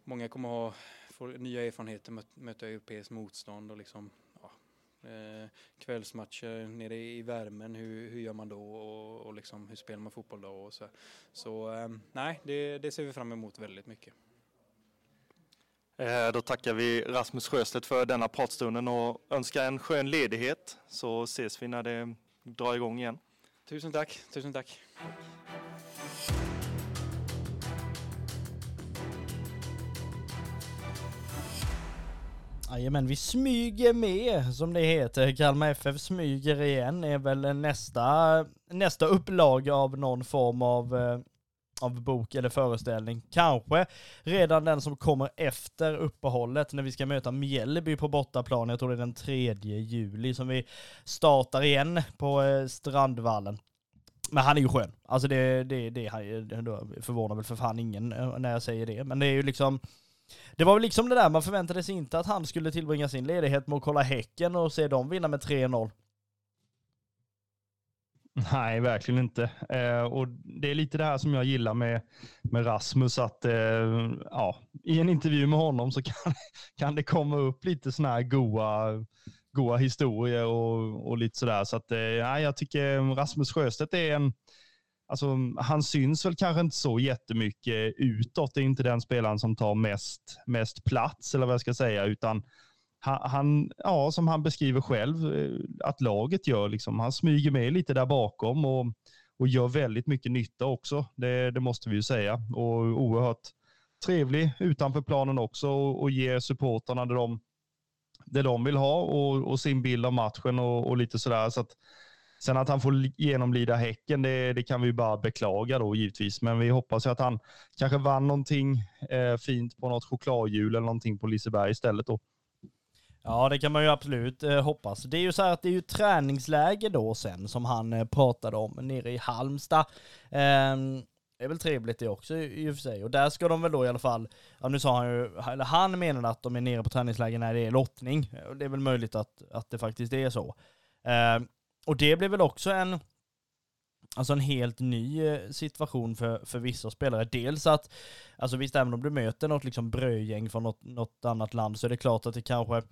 många kommer ha få nya erfarenheter, möta europeiskt motstånd och liksom ja, eh, kvällsmatcher nere i värmen, hur, hur gör man då och, och liksom, hur spelar man fotboll då och så. Så eh, nej, det, det ser vi fram emot väldigt mycket. Eh, då tackar vi Rasmus Sjöstedt för denna pratstunden och önskar en skön ledighet så ses vi när det drar igång igen. Tusen tack, tusen tack. Jajamän, vi smyger med som det heter. Kalmar FF smyger igen är väl nästa, nästa upplag av någon form av eh, av bok eller föreställning. Kanske redan den som kommer efter uppehållet när vi ska möta Mjällby på bortaplan. Jag tror det är den 3 juli som vi startar igen på eh, Strandvallen. Men han är ju skön. Alltså det, det, det, det förvånar väl för fan ingen eh, när jag säger det. Men det är ju liksom det var väl liksom det där, man förväntade sig inte att han skulle tillbringa sin ledighet med att kolla Häcken och se dem vinna med 3-0. Nej, verkligen inte. Eh, och Det är lite det här som jag gillar med, med Rasmus, att eh, ja, i en intervju med honom så kan, [LAUGHS] kan det komma upp lite sådana här goa, goa historier och, och lite sådär. Så att, eh, jag tycker Rasmus Sjöstedt är en, alltså, han syns väl kanske inte så jättemycket utåt. Det är inte den spelaren som tar mest, mest plats, eller vad jag ska säga, utan han, ja, som han beskriver själv, eh, att laget gör. Liksom. Han smyger med lite där bakom och, och gör väldigt mycket nytta också. Det, det måste vi ju säga. Och oerhört trevlig utanför planen också och, och ger supportrarna det de, det de vill ha och, och sin bild av matchen och, och lite sådär. Så att, sen att han får genomlida Häcken, det, det kan vi bara beklaga då givetvis. Men vi hoppas ju att han kanske vann någonting eh, fint på något chokladhjul eller någonting på Liseberg istället då. Ja, det kan man ju absolut eh, hoppas. Det är ju så här att det är ju träningsläge då sen som han eh, pratade om nere i Halmstad. Eh, det är väl trevligt det också i och för sig. Och där ska de väl då i alla fall, ja nu sa han ju, eller han menade att de är nere på träningsläge när det är lottning. Det är väl möjligt att, att det faktiskt är så. Eh, och det blir väl också en, alltså en helt ny eh, situation för, för vissa spelare. Dels att, alltså visst även om du möter något liksom brödgäng från något, något annat land så är det klart att det kanske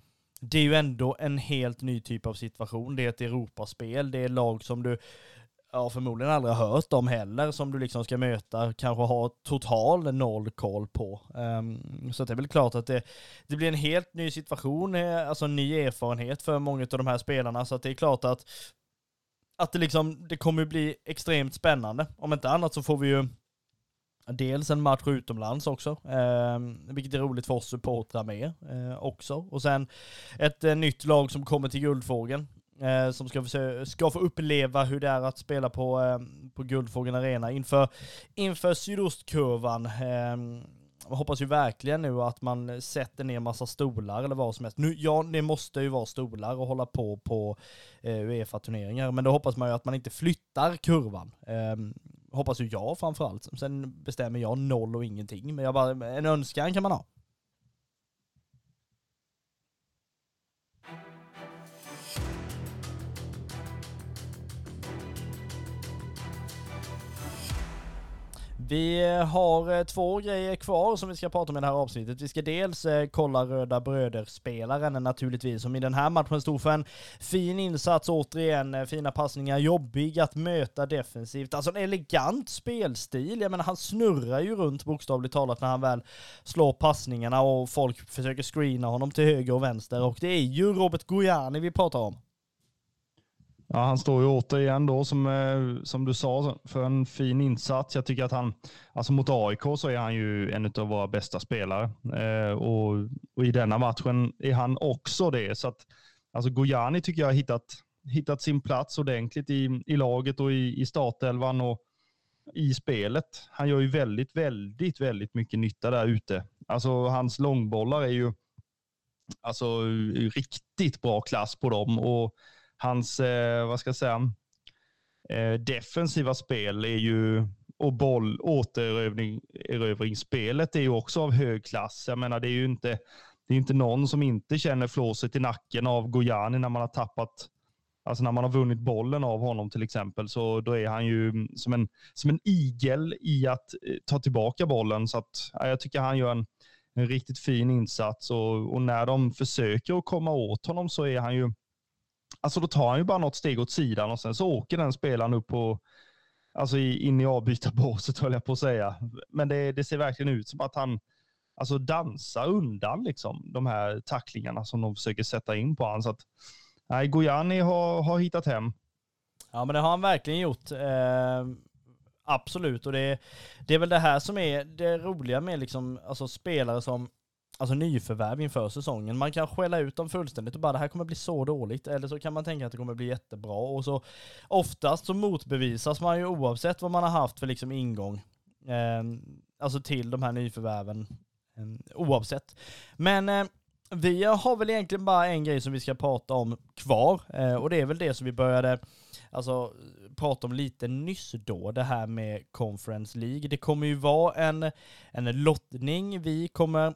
det är ju ändå en helt ny typ av situation. Det är ett Europaspel, det är lag som du ja, förmodligen aldrig har hört om heller, som du liksom ska möta, kanske ha total noll koll på. Um, så det är väl klart att det, det blir en helt ny situation, eh, alltså en ny erfarenhet för många av de här spelarna, så att det är klart att att det liksom, det kommer bli extremt spännande. Om inte annat så får vi ju Dels en match utomlands också, eh, vilket är roligt för oss supportrar med eh, också. Och sen ett eh, nytt lag som kommer till Guldfågeln, eh, som ska, ska få uppleva hur det är att spela på, eh, på Guldfågeln Arena inför, inför sydostkurvan. Ehm, jag hoppas ju verkligen nu att man sätter ner massa stolar eller vad som helst. Nu, ja, det måste ju vara stolar och hålla på på eh, Uefa-turneringar, men då hoppas man ju att man inte flyttar kurvan. Eh, hoppas ju jag framförallt. Sen bestämmer jag noll och ingenting, men jag bara, en önskan kan man ha. Vi har eh, två grejer kvar som vi ska prata om i det här avsnittet. Vi ska dels eh, kolla Röda Bröder-spelaren naturligtvis, som i den här matchen stod för en fin insats återigen. Eh, fina passningar, jobbig att möta defensivt. Alltså en elegant spelstil. Jag menar, han snurrar ju runt bokstavligt talat när han väl slår passningarna och folk försöker screena honom till höger och vänster. Och det är ju Robert Gojani vi pratar om. Ja, han står ju återigen då som, eh, som du sa för en fin insats. Jag tycker att han, alltså mot AIK så är han ju en av våra bästa spelare eh, och, och, i denna matchen är han också det. Så att, alltså Gojani tycker jag har hittat, hittat sin plats ordentligt i, i laget och i, i startelvan och i spelet. Han gör ju väldigt, väldigt, väldigt mycket nytta där ute. Alltså hans långbollar är ju alltså riktigt bra klass på dem och hans, eh, vad ska jag säga, eh, defensiva spel är ju, och boll, återerövringsspelet är ju också av hög klass. Jag menar, det är ju inte, det är inte någon som inte känner flåset i nacken av Gojani när man har tappat Alltså när man har vunnit bollen av honom till exempel, så då är han ju som en, som en igel i att eh, ta tillbaka bollen. Så att, ja, jag tycker han gör en, en riktigt fin insats och, och, när de försöker att komma åt honom så är han ju, alltså då tar han ju bara något steg åt sidan och sen så åker den spelaren upp på, alltså in i avbytarbåset höll jag på att säga. Men det, det ser verkligen ut som att han, alltså dansar undan liksom de här tacklingarna som de försöker sätta in på honom. Så att, nej, Gojani har, har hittat hem. Ja men det har han verkligen gjort. Eh, absolut, och det, det är väl det här som är det roliga med liksom, alltså spelare som alltså nyförvärv inför säsongen. Man kan skälla ut dem fullständigt och bara det här kommer bli så dåligt. Eller så kan man tänka att det kommer bli jättebra. Och så oftast så motbevisas man ju oavsett vad man har haft för liksom ingång. Eh, alltså till de här nyförvärven. Eh, oavsett. Men eh, vi har väl egentligen bara en grej som vi ska prata om kvar. Eh, och det är väl det som vi började alltså, prata om lite nyss då, det här med Conference League. Det kommer ju vara en, en lottning. Vi kommer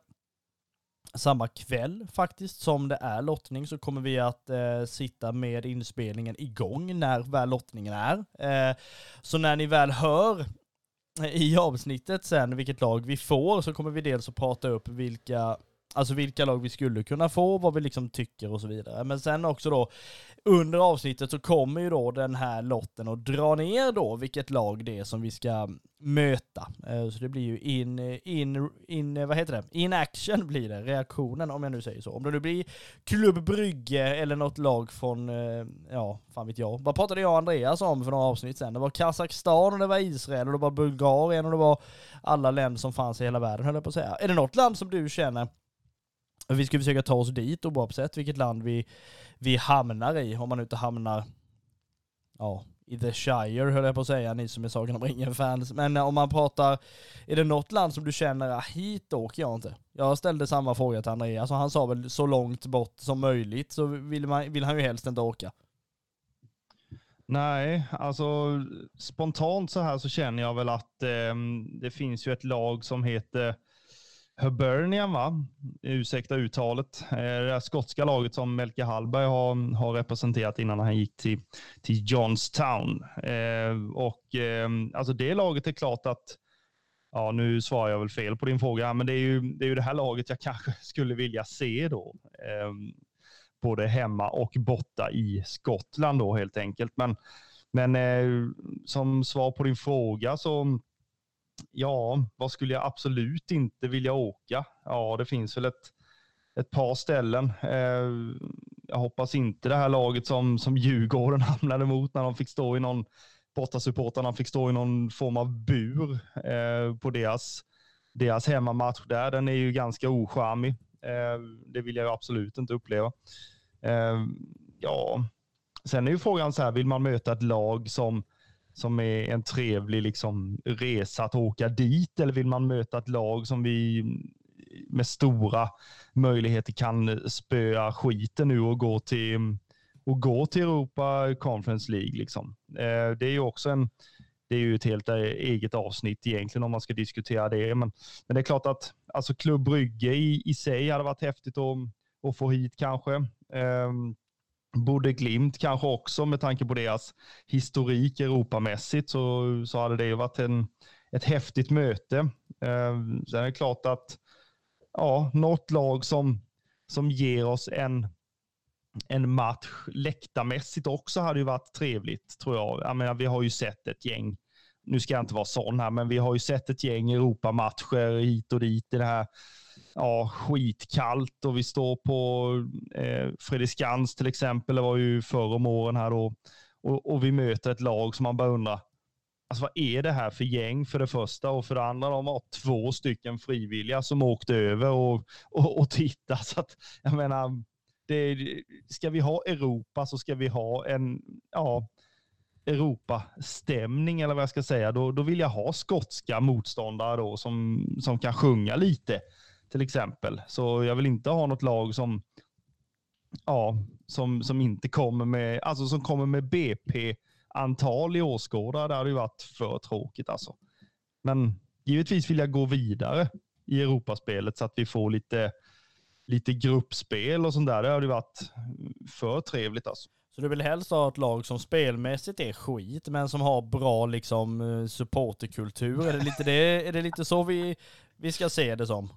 samma kväll faktiskt som det är lottning så kommer vi att eh, sitta med inspelningen igång när väl lottningen är. Eh, så när ni väl hör eh, i avsnittet sen vilket lag vi får så kommer vi dels att prata upp vilka Alltså vilka lag vi skulle kunna få, vad vi liksom tycker och så vidare. Men sen också då under avsnittet så kommer ju då den här lotten att dra ner då vilket lag det är som vi ska möta. Eh, så det blir ju in, in, in, eh, vad heter det? In action blir det, reaktionen om jag nu säger så. Om det nu blir Klubb Brygge eller något lag från, eh, ja, fan vet jag. Vad pratade jag och Andreas om för några avsnitt sen? Det var Kazakstan och det var Israel och det var Bulgarien och det var alla länder som fanns i hela världen höll jag på att säga. Är det något land som du känner vi ska försöka ta oss dit oavsett vilket land vi, vi hamnar i, om man inte hamnar ja, i the Shire höll jag på att säga, ni som är Sagan om ringen-fans. Men eh, om man pratar, är det något land som du känner, ah, hit åker jag inte? Jag ställde samma fråga till Andreas och han sa väl så långt bort som möjligt så vill, man, vill han ju helst inte åka. Nej, alltså spontant så här så känner jag väl att eh, det finns ju ett lag som heter Hibernian, va? ursäkta uttalet. Eh, det skotska laget som Melke Hallberg har, har representerat innan han gick till, till Johnstown. Eh, och eh, alltså det laget är klart att, ja nu svarar jag väl fel på din fråga, men det är ju det, är ju det här laget jag kanske [LAUGHS] skulle vilja se då. Eh, både hemma och borta i Skottland då helt enkelt. Men, men eh, som svar på din fråga så ja, vad skulle jag absolut inte vilja åka? Ja, det finns väl ett, ett par ställen. Eh, jag hoppas inte det här laget som, som Djurgården [LAUGHS] hamnade mot när de fick stå i någon, bortasupportrarna fick stå i någon form av bur eh, på deras, deras hemmamatch där. Den är ju ganska ocharmig. Eh, det vill jag ju absolut inte uppleva. Eh, ja, sen är ju frågan så här, vill man möta ett lag som som är en trevlig liksom, resa att åka dit eller vill man möta ett lag som vi med stora möjligheter kan spöa skiten nu och gå till, och gå till Europa Conference League. Liksom. Eh, det är ju också en, det är ju ett helt eh, eget avsnitt egentligen om man ska diskutera det. Men, men det är klart att alltså Klubb Brygge i, i sig hade varit häftigt att, att få hit kanske. Um, Borde Glimt kanske också med tanke på deras historik Europamässigt så, så hade det varit en, ett häftigt möte. Eh, sen är det klart att ja, något lag som, som ger oss en, en match läktarmässigt också hade ju varit trevligt tror jag. jag menar, vi har ju sett ett gäng, nu ska jag inte vara sån här, men vi har ju sett ett gäng Europamatcher hit och dit i det här ja, skitkallt och vi står på eh, Fredriksskans till exempel. Det var ju förr om åren här då. Och, och, vi möter ett lag som man bara undrar, alltså vad är det här för gäng för det första och för det andra, de var två stycken frivilliga som åkte över och, och, och tittade. Så att, jag menar, det, ska vi ha Europa så ska vi ha en, ja, Europastämning eller vad jag ska säga, då, då vill jag ha skotska motståndare då som, som kan sjunga lite till exempel. Så jag vill inte ha något lag som, ja, som, som inte kommer med, alltså som kommer med BP-antal i åskådare. Det hade ju varit för tråkigt alltså. Men givetvis vill jag gå vidare i Europaspelet så att vi får lite, lite gruppspel och sånt där. Det hade ju varit för trevligt alltså. Så du vill helst ha ett lag som spelmässigt är skit, men som har bra liksom eh, supporterkultur? Är det lite, det, är det lite så vi, vi ska se det som?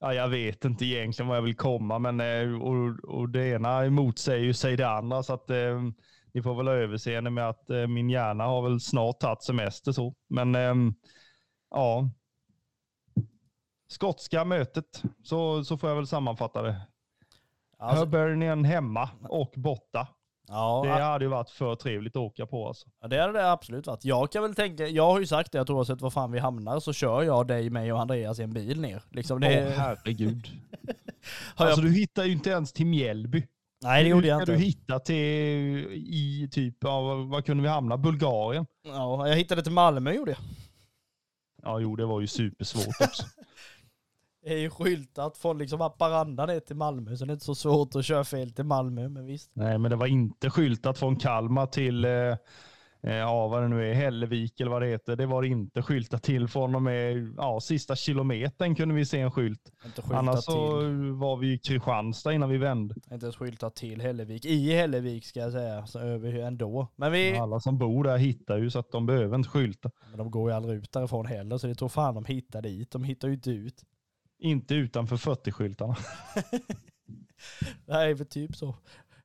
Ja, jag vet inte egentligen vad jag vill komma, men eh, och, och det ena emotsäger ju sig det andra. Så att eh, ni får väl ha överseende med att eh, min hjärna har väl snart tagit semester så. Men eh, ja, skotska mötet, så, så får jag väl sammanfatta det. Alltså, Hibernian hemma och borta. Ja, Det hade ju varit för trevligt att åka på alltså. Ja, det hade det absolut varit. Jag kan väl tänka, jag har ju sagt det att oavsett var fan vi hamnar så kör jag dig, mig och Andreas i en bil ner. Liksom det, Åh herregud. [LAUGHS] har jag, Alltså du hittar ju inte ens till Mjällby. nej det gjorde jag Hur inte. du hitta till i typ av, vad kunde vi hamna? Bulgarien? Ja, jag hittade till Malmö gjorde jag. Ja, jo, det var ju supersvårt också. [LAUGHS] Det är ju skyltat från liksom Haparanda ner till Malmö så det är inte så svårt att köra fel till Malmö, men visst. Nej, men det var inte skyltat från Kalmar till, eh, eh, ja vad det nu är, Hällevik eller vad det heter. Det var det inte skyltat till från och med, ja, sista kilometern kunde vi se en skylt. Annars så till. var vi i Kristianstad innan vi vände. Inte ens skyltat till Hällevik. I Hällevik ska jag säga, så över ändå. Men vi, Alla som bor där hittar ju så att de behöver inte skylta. men de går ju aldrig ut därifrån heller, så det tror fan de hittar dit. De hittar ju inte ut. Inte utanför 40-skyltarna. Det [LAUGHS] här är väl typ så.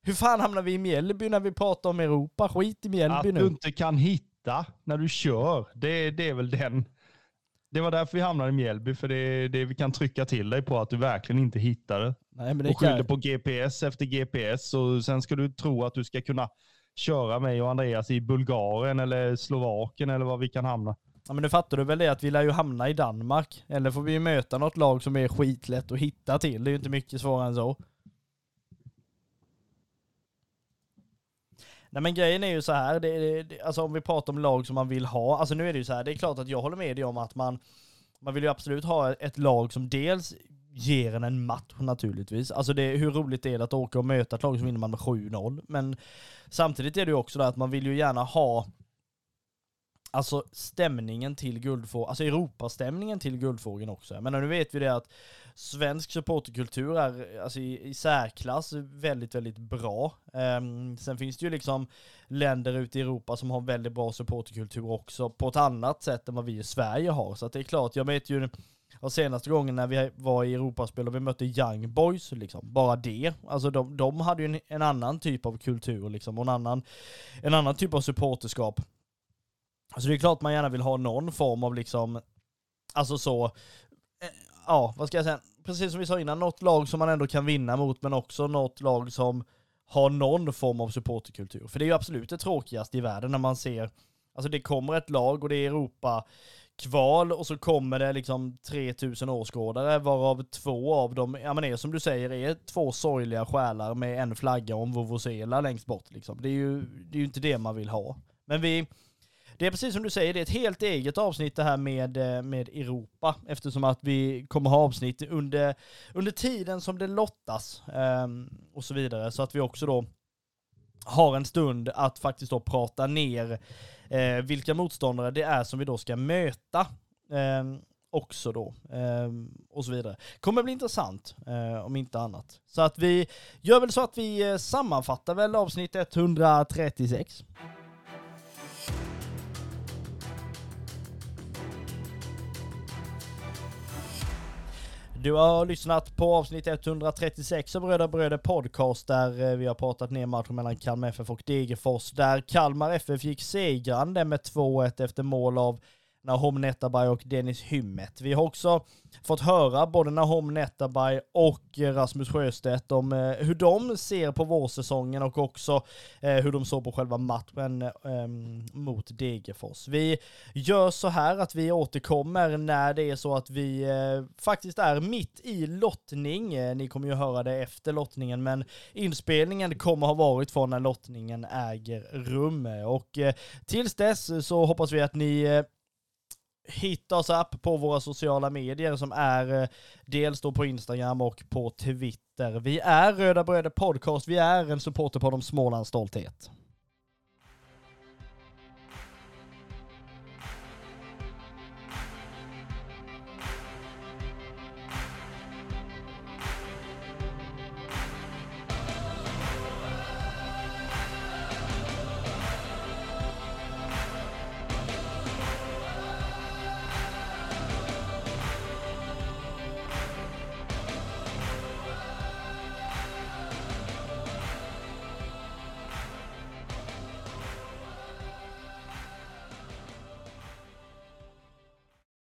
Hur fan hamnar vi i Mjällby när vi pratar om Europa? Skit i Att Mjällby du nu. inte kan hitta när du kör, det, det är väl den. Det var därför vi hamnade i Mjällby, för det det vi kan trycka till dig på, att du verkligen inte hittar det. Nej men det Och skyller kan... på GPS efter GPS och sen ska du tro att du ska kunna köra mig och Andreas i Bulgarien eller Slovakien eller var vi kan hamna. Ja men nu fattar du väl det att vi lär ju hamna i Danmark. Eller får vi ju möta något lag som är skitlätt att hitta till. Det är ju inte mycket svårare än så. Nej men grejen är ju så här, det, det, alltså om vi pratar om lag som man vill ha, alltså nu är det ju så här, det är klart att jag håller med dig om att man, man vill ju absolut ha ett lag som dels ger en en match naturligtvis. Alltså det, hur roligt det är att åka och möta ett lag som vinner man med 7-0? Men samtidigt är det ju också det att man vill ju gärna ha Alltså stämningen till guldfågeln, alltså Europastämningen till guldfågeln också. Men nu vet vi det att svensk supporterkultur är alltså i, i särklass väldigt, väldigt bra. Um, sen finns det ju liksom länder ute i Europa som har väldigt bra supporterkultur också på ett annat sätt än vad vi i Sverige har. Så att det är klart, jag vet ju och senaste gången när vi var i Europaspel och vi mötte Young Boys, liksom, bara det. Alltså de, de hade ju en, en annan typ av kultur liksom, och en annan, en annan typ av supporterskap. Så det är klart man gärna vill ha någon form av liksom, alltså så, eh, ja vad ska jag säga, precis som vi sa innan, något lag som man ändå kan vinna mot men också något lag som har någon form av supporterkultur. För det är ju absolut det tråkigaste i världen när man ser, alltså det kommer ett lag och det är Europa kval och så kommer det liksom 3000 åskådare varav två av dem, ja men är som du säger, är två sorgliga själar med en flagga om vuvuzela längst bort liksom. Det är ju, det är ju inte det man vill ha. Men vi, det är precis som du säger, det är ett helt eget avsnitt det här med, eh, med Europa eftersom att vi kommer ha avsnitt under, under tiden som det lottas ehm, och så vidare. Så att vi också då har en stund att faktiskt då prata ner eh, vilka motståndare det är som vi då ska möta. ehm, också då. Ehm, och så vidare. Kommer bli intressant eh, om inte annat. Så att vi gör väl så att vi eh, sammanfattar väl avsnitt 136. Du har lyssnat på avsnitt 136 av Bröder Bröder Podcast där eh, vi har pratat ner matchen mellan Kalmar FF och Degerfors där Kalmar FF gick segrande med 2-1 efter mål av Nahom Netabay och Dennis Hymmet. Vi har också fått höra både Nahom Netabay och Rasmus Sjöstedt om eh, hur de ser på vårsäsongen och också eh, hur de såg på själva matchen eh, mot Degerfors. Vi gör så här att vi återkommer när det är så att vi eh, faktiskt är mitt i lottning. Eh, ni kommer ju höra det efter lottningen, men inspelningen kommer ha varit från när lottningen äger rum. Och eh, tills dess så hoppas vi att ni eh, Hitta oss upp på våra sociala medier som är eh, dels då på Instagram och på Twitter. Vi är Röda Bröder Podcast, vi är en supporter på de Smålands stolthet.